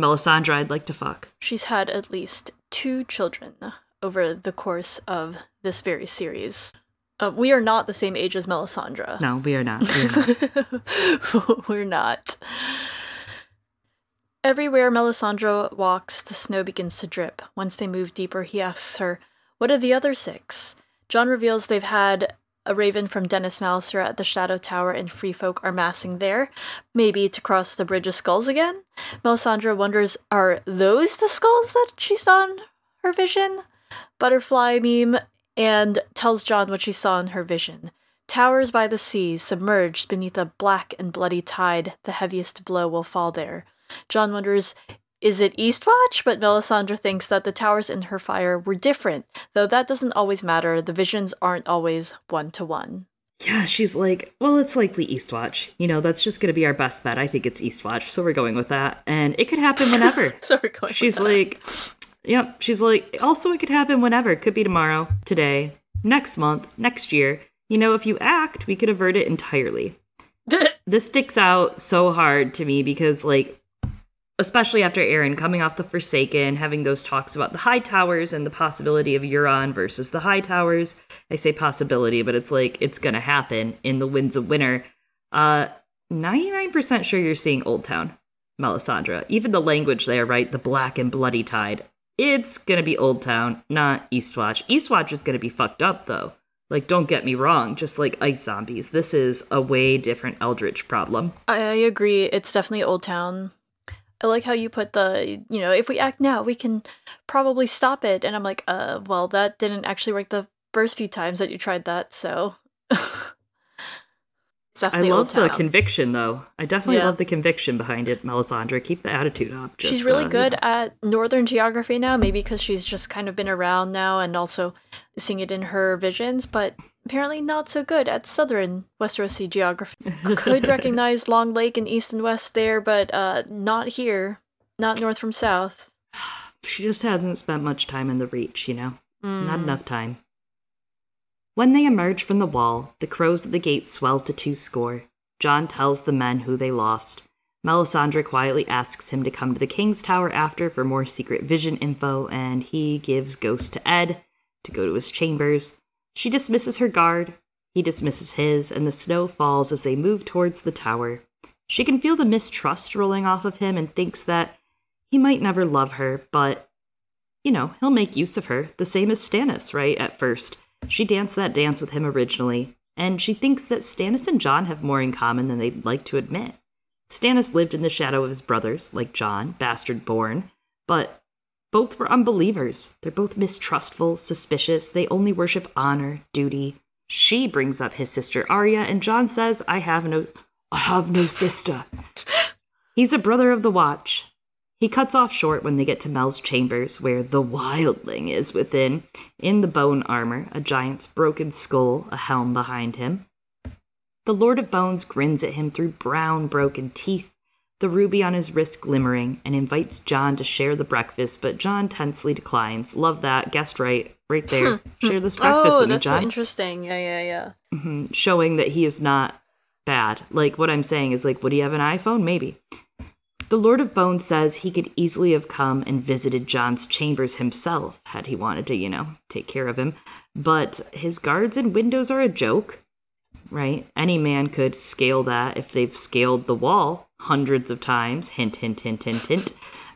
Melisandre, I'd like to fuck. She's had at least two children over the course of this very series. Uh, we are not the same age as Melisandre. No, we are not. We are not. We're not. Everywhere Melisandre walks, the snow begins to drip. Once they move deeper, he asks her, What are the other six? Jon reveals they've had a raven from Denys Mallister at the Shadow Tower and free folk are massing there, maybe to cross the Bridge of Skulls again. Melisandre wonders, are those the skulls that she saw in her vision? Butterfly meme and tells Jon what she saw in her vision. Towers by the sea, submerged beneath a black and bloody tide, the heaviest blow will fall there. Jon wonders is it Eastwatch? But Melisandre thinks that the towers in her fire were different, though that doesn't always matter. The visions aren't always one to one. Yeah, she's like, well, it's likely Eastwatch. You know, that's just going to be our best bet. I think it's Eastwatch, so we're going with that. And it could happen whenever. so we're going She's like, yep, she's like, also, it could happen whenever. It could be tomorrow, today, next month, next year. You know, if you act, we could avert it entirely. this sticks out so hard to me because, like, especially after Aeron coming off the Forsaken, having those talks about the Hightowers and the possibility of Euron versus the Hightowers. I say possibility, but it's like it's gonna happen in the Winds of Winter. Uh, 99% sure you're seeing Oldtown, Melisandre. Even the language there, right? The black and bloody tide. It's gonna be Oldtown, not Eastwatch. Eastwatch is gonna be fucked up though. Like, don't get me wrong, just like ice zombies, this is a way different Eldritch problem. I agree. It's definitely Oldtown. I like how you put the, you know, if we act now, we can probably stop it. And I'm like, uh, well, that didn't actually work the first few times that you tried that, so. Definitely I love the conviction, though. I definitely yeah. love the conviction behind it, Melisandre. Keep the attitude up. Just, she's really uh, good at northern geography now, maybe because she's just kind of been around now and also seeing it in her visions, but apparently not so good at southern Westerosi geography. Could recognize Long Lake and east and west there, but uh, not here. Not north from south. She just hasn't spent much time in the Reach, you know? Mm. Not enough time. When they emerge from the wall, the crows at the gate swell to two score. Jon tells the men who they lost. Melisandre quietly asks him to come to the King's Tower after for more secret vision info, and he gives Ghost to Ed to go to his chambers. She dismisses her guard, he dismisses his, and the snow falls as they move towards the tower. She can feel the mistrust rolling off of him and thinks that he might never love her, but, you know, he'll make use of her, the same as Stannis, right, at first. She danced that dance with him originally, and she thinks that Stannis and Jon have more in common than they'd like to admit. Stannis lived in the shadow of his brothers, like Jon, bastard born, but both were unbelievers. They're both mistrustful, suspicious, they only worship honor, duty. She brings up his sister Arya, and Jon says, I have no I have no sister. He's a brother of the watch, he cuts off short when they get to Mel's chambers, where the wildling is within, in the bone armor, a giant's broken skull, a helm behind him. The Lord of Bones grins at him through brown, broken teeth, the ruby on his wrist glimmering, and invites Jon to share the breakfast, but Jon tensely declines. Love that. Guessed right. Right there. share this breakfast oh, with me, Jon. that's so interesting. Yeah, yeah, yeah. Mm-hmm. Showing that he is not bad. Like, what I'm saying is, like, would he have an iPhone? Maybe. The Lord of Bones says he could easily have come and visited Jon's chambers himself had he wanted to, you know, take care of him. But his guards and windows are a joke, right? Any man could scale that if they've scaled the wall hundreds of times. Hint, hint, hint, hint, hint.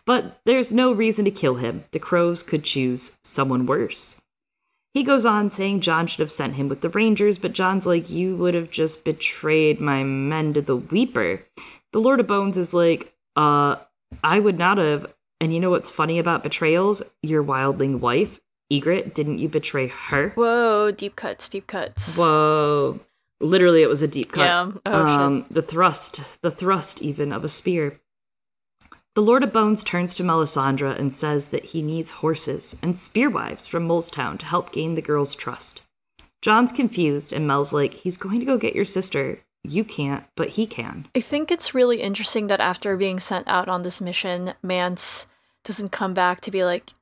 But there's no reason to kill him. The crows could choose someone worse. He goes on saying Jon should have sent him with the Rangers, but Jon's like, You would have just betrayed my men to the Weeper. The Lord of Bones is like, uh, I would not have. And you know what's funny about betrayals? Your wildling wife, Ygritte, didn't you betray her? Whoa, deep cuts, deep cuts. Whoa. Literally, it was a deep cut. Yeah. Oh, um, the thrust, the thrust even of a spear. The Lord of Bones turns to Melisandre and says that he needs horses and spearwives from Molestown to help gain the girl's trust. Jon's confused, and Mel's like, he's going to go get your sister you can't, but he can. I think it's really interesting that after being sent out on this mission, Mance doesn't come back to be like,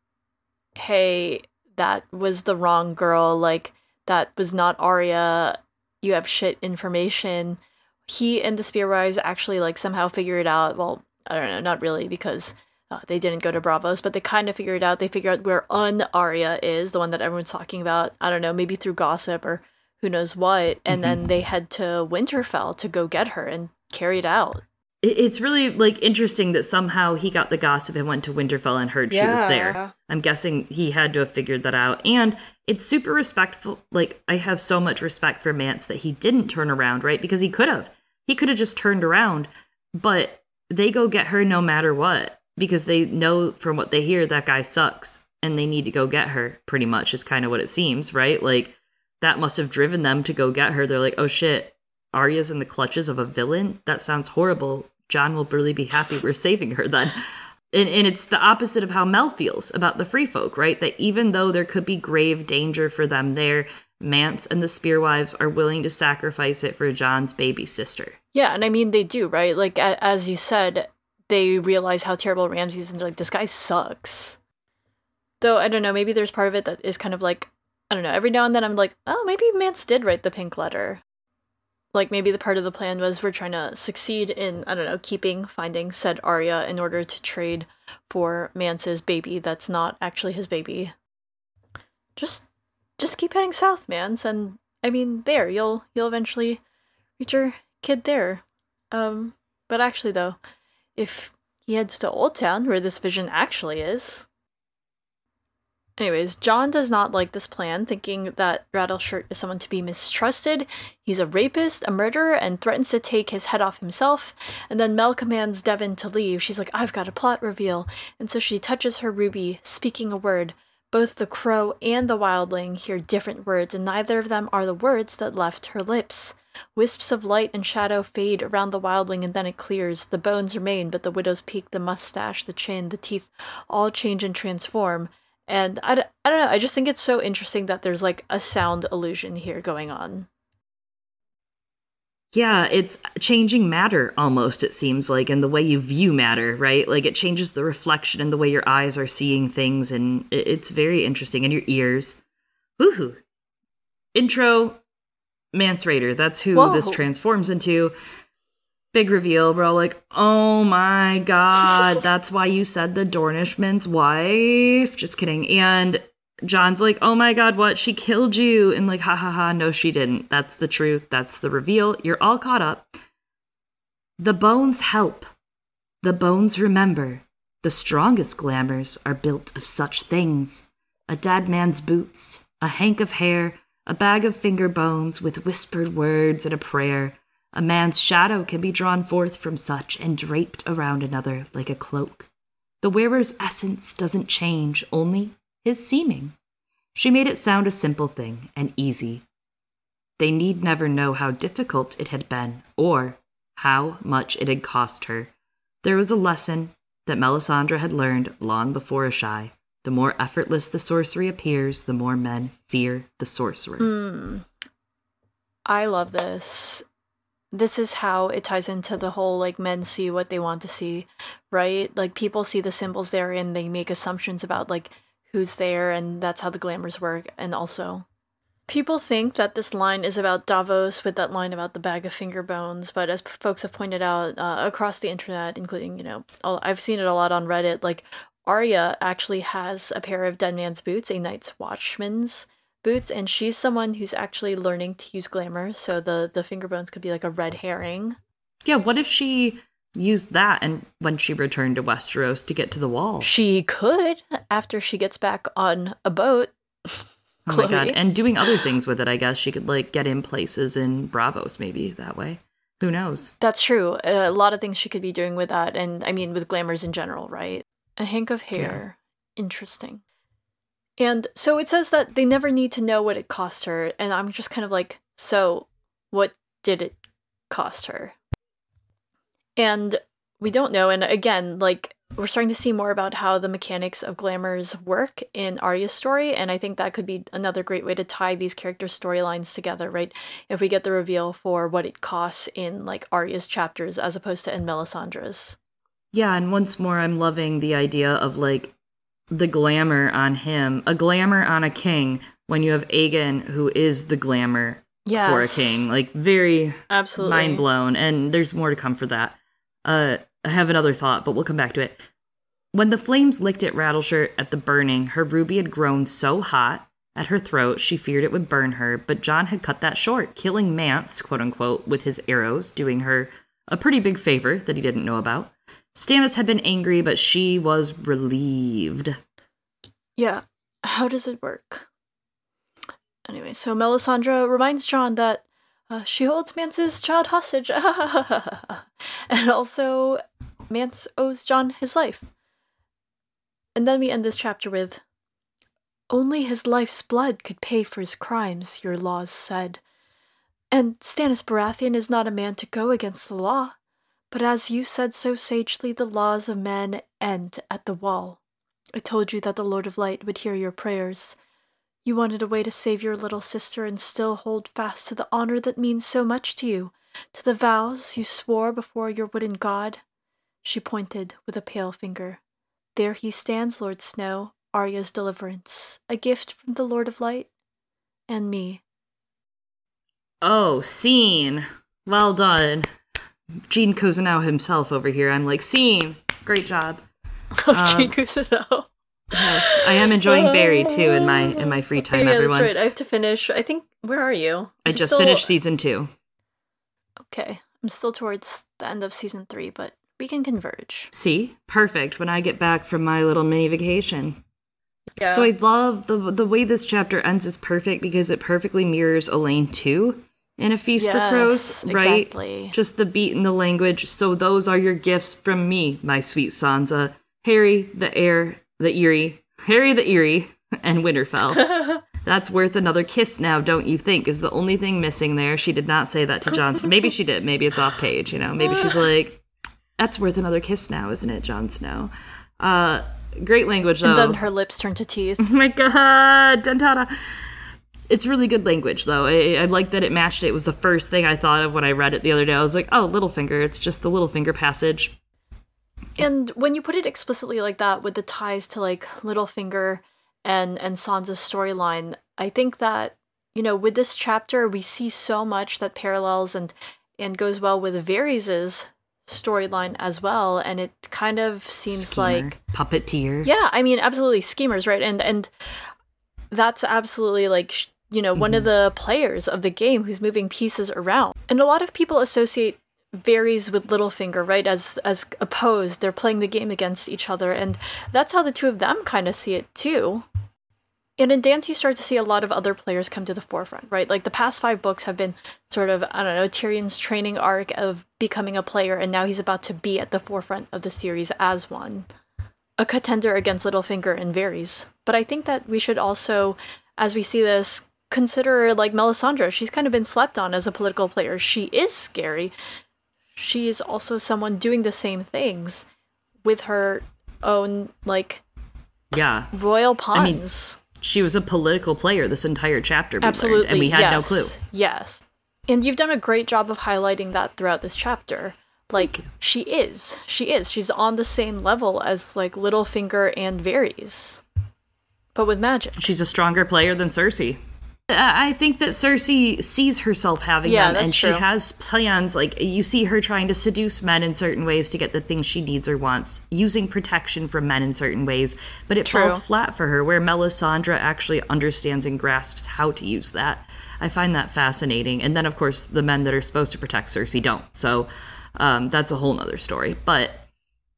hey, that was the wrong girl. Like, that was not Arya. You have shit information. He and the Spearwives actually, like, somehow figure it out. Well, I don't know, not really, because uh, they didn't go to Braavos, but they kind of figured out. They figure out where un Arya is, the one that everyone's talking about. I don't know, maybe through gossip or who knows what, and mm-hmm. then they head to Winterfell to go get her and carry it out. It's really like interesting that somehow he got the gossip and went to Winterfell and heard yeah. she was there. I'm guessing he had to have figured that out. And it's super respectful. Like I have so much respect for Mance that he didn't turn around, right? Because he could have. He could have just turned around, but they go get her no matter what because they know from what they hear that guy sucks and they need to go get her pretty much is kind of what it seems, right? Like that must have driven them to go get her. They're like, oh shit, Arya's in the clutches of a villain? That sounds horrible. Jon will really be happy we're saving her then. And, and it's the opposite of how Mel feels about the free folk, right? That even though there could be grave danger for them there, Mance and the Spearwives are willing to sacrifice it for Jon's baby sister. Yeah, and I mean, they do, right? Like, as you said, they realize how terrible Ramsay is and they're like, this guy sucks. Though, I don't know, maybe there's part of it that is kind of like, I don't know, every now and then I'm like, oh, maybe Mance did write the pink letter. Like maybe the part of the plan was we're trying to succeed in, I don't know, keeping, finding said Arya in order to trade for Mance's baby that's not actually his baby. Just just keep heading south, Mance, and I mean there, you'll you'll eventually reach your kid there. Um but actually though, if he heads to Oldtown, where this vision actually is, Anyways, Jon does not like this plan, thinking that Rattleshirt is someone to be mistrusted. He's a rapist, a murderer, and threatens to take his head off himself. And then Mel commands Devan to leave. She's like, I've got a plot reveal. And so she touches her ruby, speaking a word. Both the crow and the wildling hear different words, and neither of them are the words that left her lips. Wisps of light and shadow fade around the wildling, and then it clears. The bones remain, but the widow's peak, the mustache, the chin, the teeth all change and transform. And I, I don't know, I just think it's so interesting that there's like a sound illusion here going on. Yeah, it's changing matter almost, it seems like, in the way you view matter, right? Like it changes the reflection and the way your eyes are seeing things, and it's very interesting. And your ears. Woohoo! Intro Mance Rayder, that's who Whoa. this transforms into big reveal. We're all like, oh my god, that's why you said the Dornishman's wife. Just kidding. And Jon's like, oh my god, what? She killed you. And like, ha ha ha, no, she didn't. That's the truth. That's the reveal. You're all caught up. The bones help. The bones remember. The strongest glamours are built of such things a dead man's boots, a hank of hair, a bag of finger bones with whispered words and a prayer a man's shadow can be drawn forth from such and draped around another like a cloak. The wearer's essence doesn't change, only his seeming. She made it sound a simple thing and easy. They need never know how difficult it had been or how much it had cost her. There was a lesson that Melisandre had learned long before Asshai. The more effortless the sorcery appears, the more men fear the sorcerer. Mm. I love this this is how it ties into the whole like men see what they want to see, right? Like people see the symbols there and they make assumptions about like who's there and that's how the glamours work. And also people think that this line is about Davos with that line about the bag of finger bones, but as folks have pointed out uh, across the internet, including, you know, I've seen it a lot on Reddit, like Arya actually has a pair of Dead Man's boots, a Night's Watchman's boots and she's someone who's actually learning to use glamour so the the finger bones could be like a red herring. Yeah what if she used that and when she returned to westeros to get to the wall? She could after she gets back on a boat oh my god and doing other things with it i guess. She could like get in places in Braavos maybe that way. Who knows? That's true. A lot of things she could be doing with that and i mean with glamours in general right? A hank of hair. Yeah. interesting and so it says that they never need to know what it cost her. And I'm just kind of like, so what did it cost her? And we don't know. And again, like, we're starting to see more about how the mechanics of glamours work in Arya's story. And I think that could be another great way to tie these character storylines together, right? If we get the reveal for what it costs in like Arya's chapters as opposed to in Melisandre's. Yeah, and once more, I'm loving the idea of like the glamour on him, a glamour on a king when you have Aegon who is the glamour yes. for a king. Like very absolutely mind blown. And there's more to come for that. Uh, I have another thought, but we'll come back to it. When the flames licked at Rattleshirt at the burning, her ruby had grown so hot at her throat she feared it would burn her, but Jon had cut that short, killing Mance, quote unquote, with his arrows, doing her a pretty big favor that he didn't know about. Stannis had been angry, but she was relieved. Yeah. How does it work? Anyway, so Melisandre reminds Jon that uh, she holds Mance's child hostage. and also, Mance owes Jon his life. And then we end this chapter with Only his life's blood could pay for his crimes, your laws said. And Stannis Baratheon is not a man to go against the law. But as you said so sagely, the laws of men end at the wall. I told you that the Lord of Light would hear your prayers. You wanted a way to save your little sister and still hold fast to the honor that means so much to you, to the vows you swore before your wooden god. She pointed with a pale finger. There he stands, Lord Snow, Arya's deliverance, a gift from the Lord of Light, and me. Oh, scene. Well done. Gene Cousineau himself over here. I'm like, scene. Great job. Oh, Gene um, Cousineau. Yes, I am enjoying Barry too in my in my free time. yeah, everyone, that's right. I have to finish. I think. Where are you? I Is it just still- finished season two. Okay, I'm still towards the end of season three, but we can converge. See, perfect. When I get back from my little mini vacation. Yeah. So I love the the way this chapter ends is perfect because it perfectly mirrors Alayne too in a feast for crows, right? exactly. Just the beat and the language. So those are your gifts from me, my sweet Sansa. Harry, the heir, the Eyrie, Harry the Eyrie, and Winterfell. That's worth another kiss now, don't you think? Is the only thing missing there. She did not say that to Jon Snow. Maybe she did. Maybe it's off page, you know. Maybe she's like, that's worth another kiss now, isn't it, Jon Snow? Uh great language though. and then her lips turn to teeth. Oh my god, dentata. It's really good language, though. I, I like that it matched it. It was the first thing I thought of when I read it the other day. I was like, oh, Littlefinger. It's just the Littlefinger passage. And when you put it explicitly like that, with the ties to like Littlefinger and and Sansa's storyline, I think that you know with this chapter we see so much that parallels and and goes well with Varys's storyline as well, and it kind of seems Schemer, like puppeteer. yeah, I mean absolutely schemers, right? And and that's absolutely like sh- you know one of mm-hmm. the players of the game who's moving pieces around, and a lot of people associate Varys with Littlefinger, right? As as opposed, they're playing the game against each other, and that's how the two of them kind of see it too. And in Dance, you start to see a lot of other players come to the forefront, right? Like the past five books have been sort of, I don't know, Tyrion's training arc of becoming a player, and now he's about to be at the forefront of the series as one. A contender against Littlefinger and Varys. But I think that we should also, as we see this, consider like Melisandre. She's kind of been slept on as a political player. She is scary. She is also someone doing the same things with her own, like, Yeah. royal mean, pawns. She was a political player this entire chapter. we learned, Absolutely. and we had yes, no clue. Yes. And you've done a great job of highlighting that throughout this chapter. Like she is. She is. She's on the same level as like Littlefinger and Varys. But with magic. She's a stronger player than Cersei. I I think that Cersei sees herself having Yeah, them, and she true. has plans. Like you see her trying to seduce men in certain ways to get the things she needs or wants, using protection from men in certain ways. But it True. falls flat for her, where Melisandre actually understands and grasps how to use that. I find that fascinating. And then, of course, the men that are supposed to protect Cersei don't. So um, that's a whole other story. But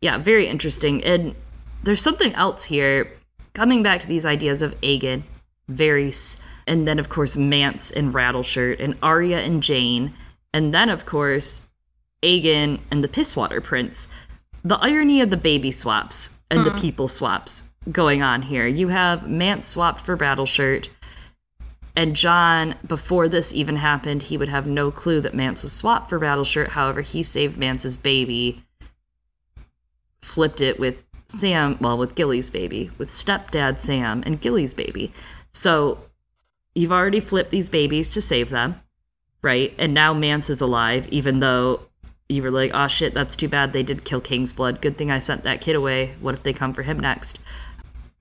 yeah, very interesting. And there's something else here. Coming back to these ideas of Aegon, Varys, and then of course Mance and Rattleshirt, and Arya and Jeyne, and then of course Aegon and the Pisswater Prince. The irony of the baby swaps and the people swaps going on here. You have Mance swapped for Rattleshirt, and Jon, before this even happened, he would have no clue that Mance was swapped for Rattleshirt. However, he saved Mance's baby, flipped it with Sam, well, with Gilly's baby, with stepdad Sam and Gilly's baby. So you've already flipped these babies to save them, right? And now Mance is alive, even though you were like, oh shit, that's too bad. They did kill King's Blood. Good thing I sent that kid away. What if they come for him next?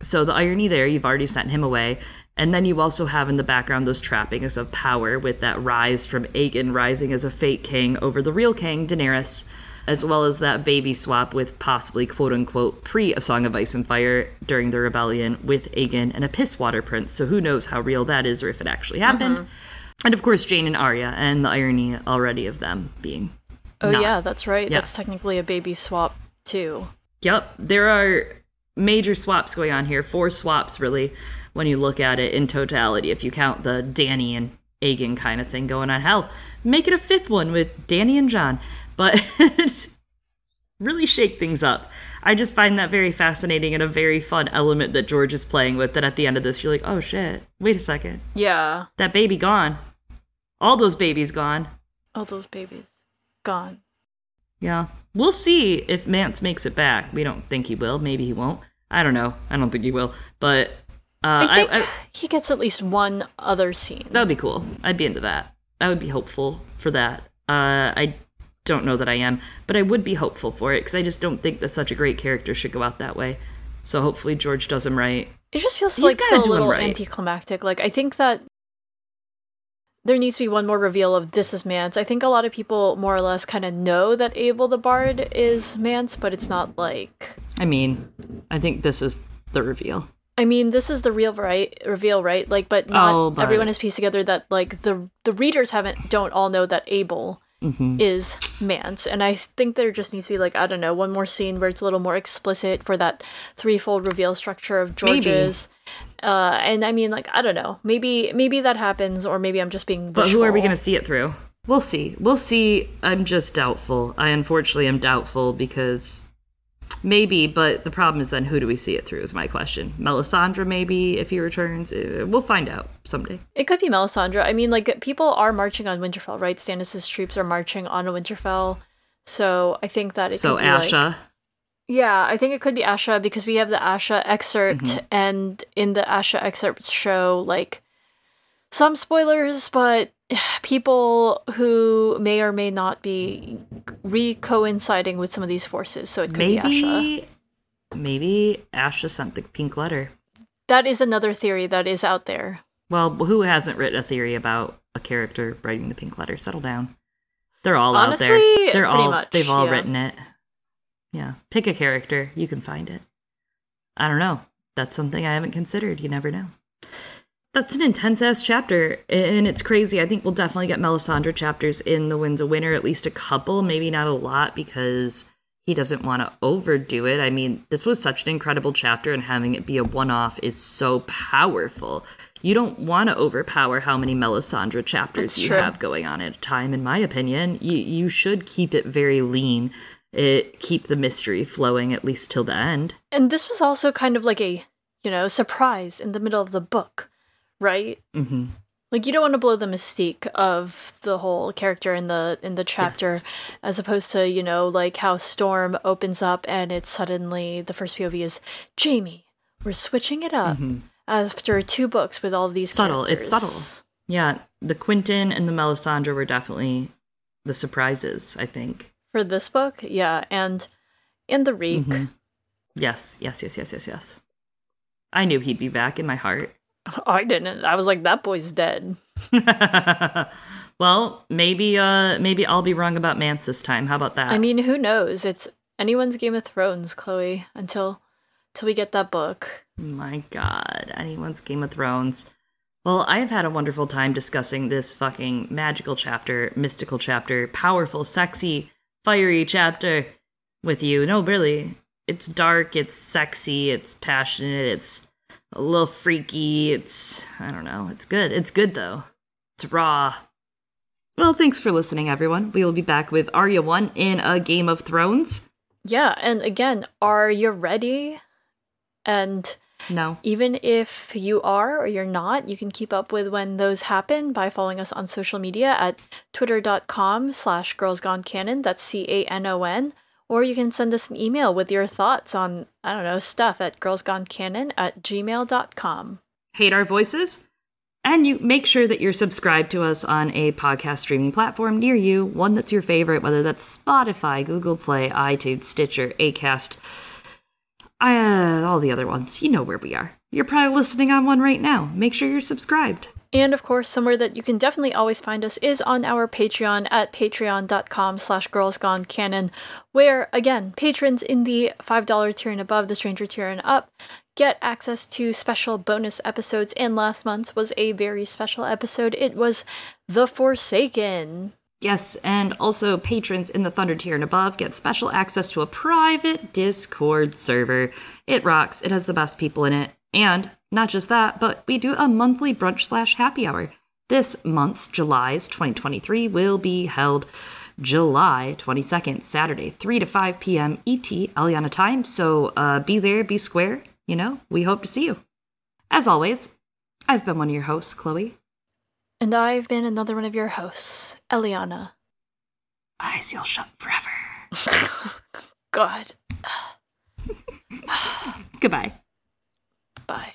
So the irony there, you've already sent him away. And then you also have in the background those trappings of power with that rise from Aegon rising as a fake king over the real king, Daenerys, as well as that baby swap with possibly quote unquote pre A Song of Ice and Fire during the rebellion with Aegon and a Pisswater Prince. So who knows how real that is or if it actually happened. Uh-huh. And of course, Jeyne and Arya and the irony already of them being. Oh not. yeah, that's right. Yeah. That's technically a baby swap too. Yep, there are major swaps going on here. Four swaps, really, when you look at it in totality. If you count the Dany and Aegon kind of thing going on, hell, make it a fifth one with Dany and Jon. But really shake things up. I just find that very fascinating and a very fun element that George is playing with. That at the end of this, you're like, oh shit, wait a second, Yeah. that baby gone, all those babies gone. All those babies gone. Yeah. We'll see if Mance makes it back. We don't think he will. Maybe he won't. I don't know. I don't think he will. But uh, I think I, I, he gets at least one other scene. that would be cool. I'd be into that. I would be hopeful for that. Uh, I don't know that I am, but I would be hopeful for it because I just don't think that such a great character should go out that way. So hopefully George does him right. It just feels He's like so little right. anticlimactic. Like I think that there needs to be one more reveal of this is Mance. I think a lot of people more or less kind of know that Abel the Bard is Mance, but it's not like. I mean, I think this is the reveal. I mean, this is the real right reveal, right? Like, but not Oh, but- everyone has pieced together that like the the readers haven't don't all know that Abel Mm-hmm. is Mance, and I think there just needs to be like I don't know one more scene where it's a little more explicit for that threefold reveal structure of. George's. Uh, and I mean, like I don't know, maybe maybe that happens, or maybe I'm just being. But who are we going to see it through? We'll see. We'll see. I'm just doubtful. I unfortunately am doubtful because maybe, but the problem is then who do we see it through is my question. Melisandre, maybe, if he returns. Uh, We'll find out someday. It could be Melisandre. I mean, like people are marching on Winterfell, right? Stannis' troops are marching on Winterfell, so I think that it so could be like- Asha. Yeah, I think it could be Asha because we have the Asha excerpt, Mm-hmm. and in the Asha excerpt show like some spoilers, but people who may or may not be re coinciding with some of these forces. So it could be Asha. Maybe, maybe Asha sent the pink letter. That is another theory that is out there. Well, who hasn't written a theory about a character writing the pink letter? Settle down. They're all out there. They're all much, they've all yeah. written it. Yeah. Pick a character, you can find it. I don't know. That's something I haven't considered. You never know. That's an intense ass chapter, and it's crazy. I think we'll definitely get Melisandre chapters in The Winds of Winter, at least a couple, maybe not a lot, because he doesn't want to overdo it. I mean, this was such an incredible chapter, and having it be a one off is so powerful. You don't want to overpower how many Melisandre chapters That's you true. have going on at a time, in my opinion. You, you should keep it very lean, it, keep the mystery flowing at least till the end. And this was also kind of like a, you know, surprise in the middle of the book, right? hmm Like you don't want to blow the mystique of the whole character in the in the chapter Yes. as opposed to, you know, like how Storm opens up and it's suddenly the first POV is Jaime. We're switching it up after two books with all these Mm-hmm. Subtle, it's subtle. Yeah, the Quentyn and the Melisandre were definitely the surprises, I think. For this book, yeah, and and the Reek. Mhm. Yes, yes, yes, yes, yes, yes. I knew he'd be back in my heart. I didn't. I was like, that boy's dead. well, maybe uh maybe I'll be wrong about Mance this time. How about that? I mean, who knows? It's anyone's Game of Thrones, Chloe, until until we get that book. My god, anyone's Game of Thrones. Well, I have had a wonderful time discussing this fucking magical chapter, mystical chapter, powerful, sexy, fiery chapter with you. No, really. It's dark, it's sexy, it's passionate, it's a little freaky, it's I don't know. It's good. It's good though. It's raw. Well, thanks for listening, everyone. We will be back with Arya 1 in a Game of Thrones. Yeah, and again, are you ready? And No. even if you are or you're not, you can keep up with when those happen by following us on social media at twitter.com slash girlsgonecanon. That's C-A-N-O-N. Or you can send us an email with your thoughts on, I don't know, stuff at girlsgonecanon at gmail.com. hate our voices. And you make sure that you're subscribed to us on a podcast streaming platform near you, one that's your favorite, whether that's Spotify, Google Play, iTunes, Stitcher, Acast, uh, all the other ones. You know where we are. You're probably listening on one right now. Make sure you're subscribed. And of course, somewhere that you can definitely always find us is on our Patreon at patreon.com slash girlsgonecanon, where, again, patrons in the $5 tier and above, the stranger tier and up, get access to special bonus episodes. And last month's was a very special episode. It was The Forsaken. Yes, and also patrons in the Thunder tier and above get special access to a private Discord server. It rocks. It has the best people in it. And not just that, but we do a monthly brunch slash happy hour. This month's July's 2023 will be held July 22nd, Saturday, 3 to 5 p.m. ET Eliana time. So uh, be there, be square. You know, we hope to see you. As always, I've been one of your hosts, Chloe. And I've been another one of your hosts, Eliana. Eyes you'll shut forever. God. Goodbye. Bye.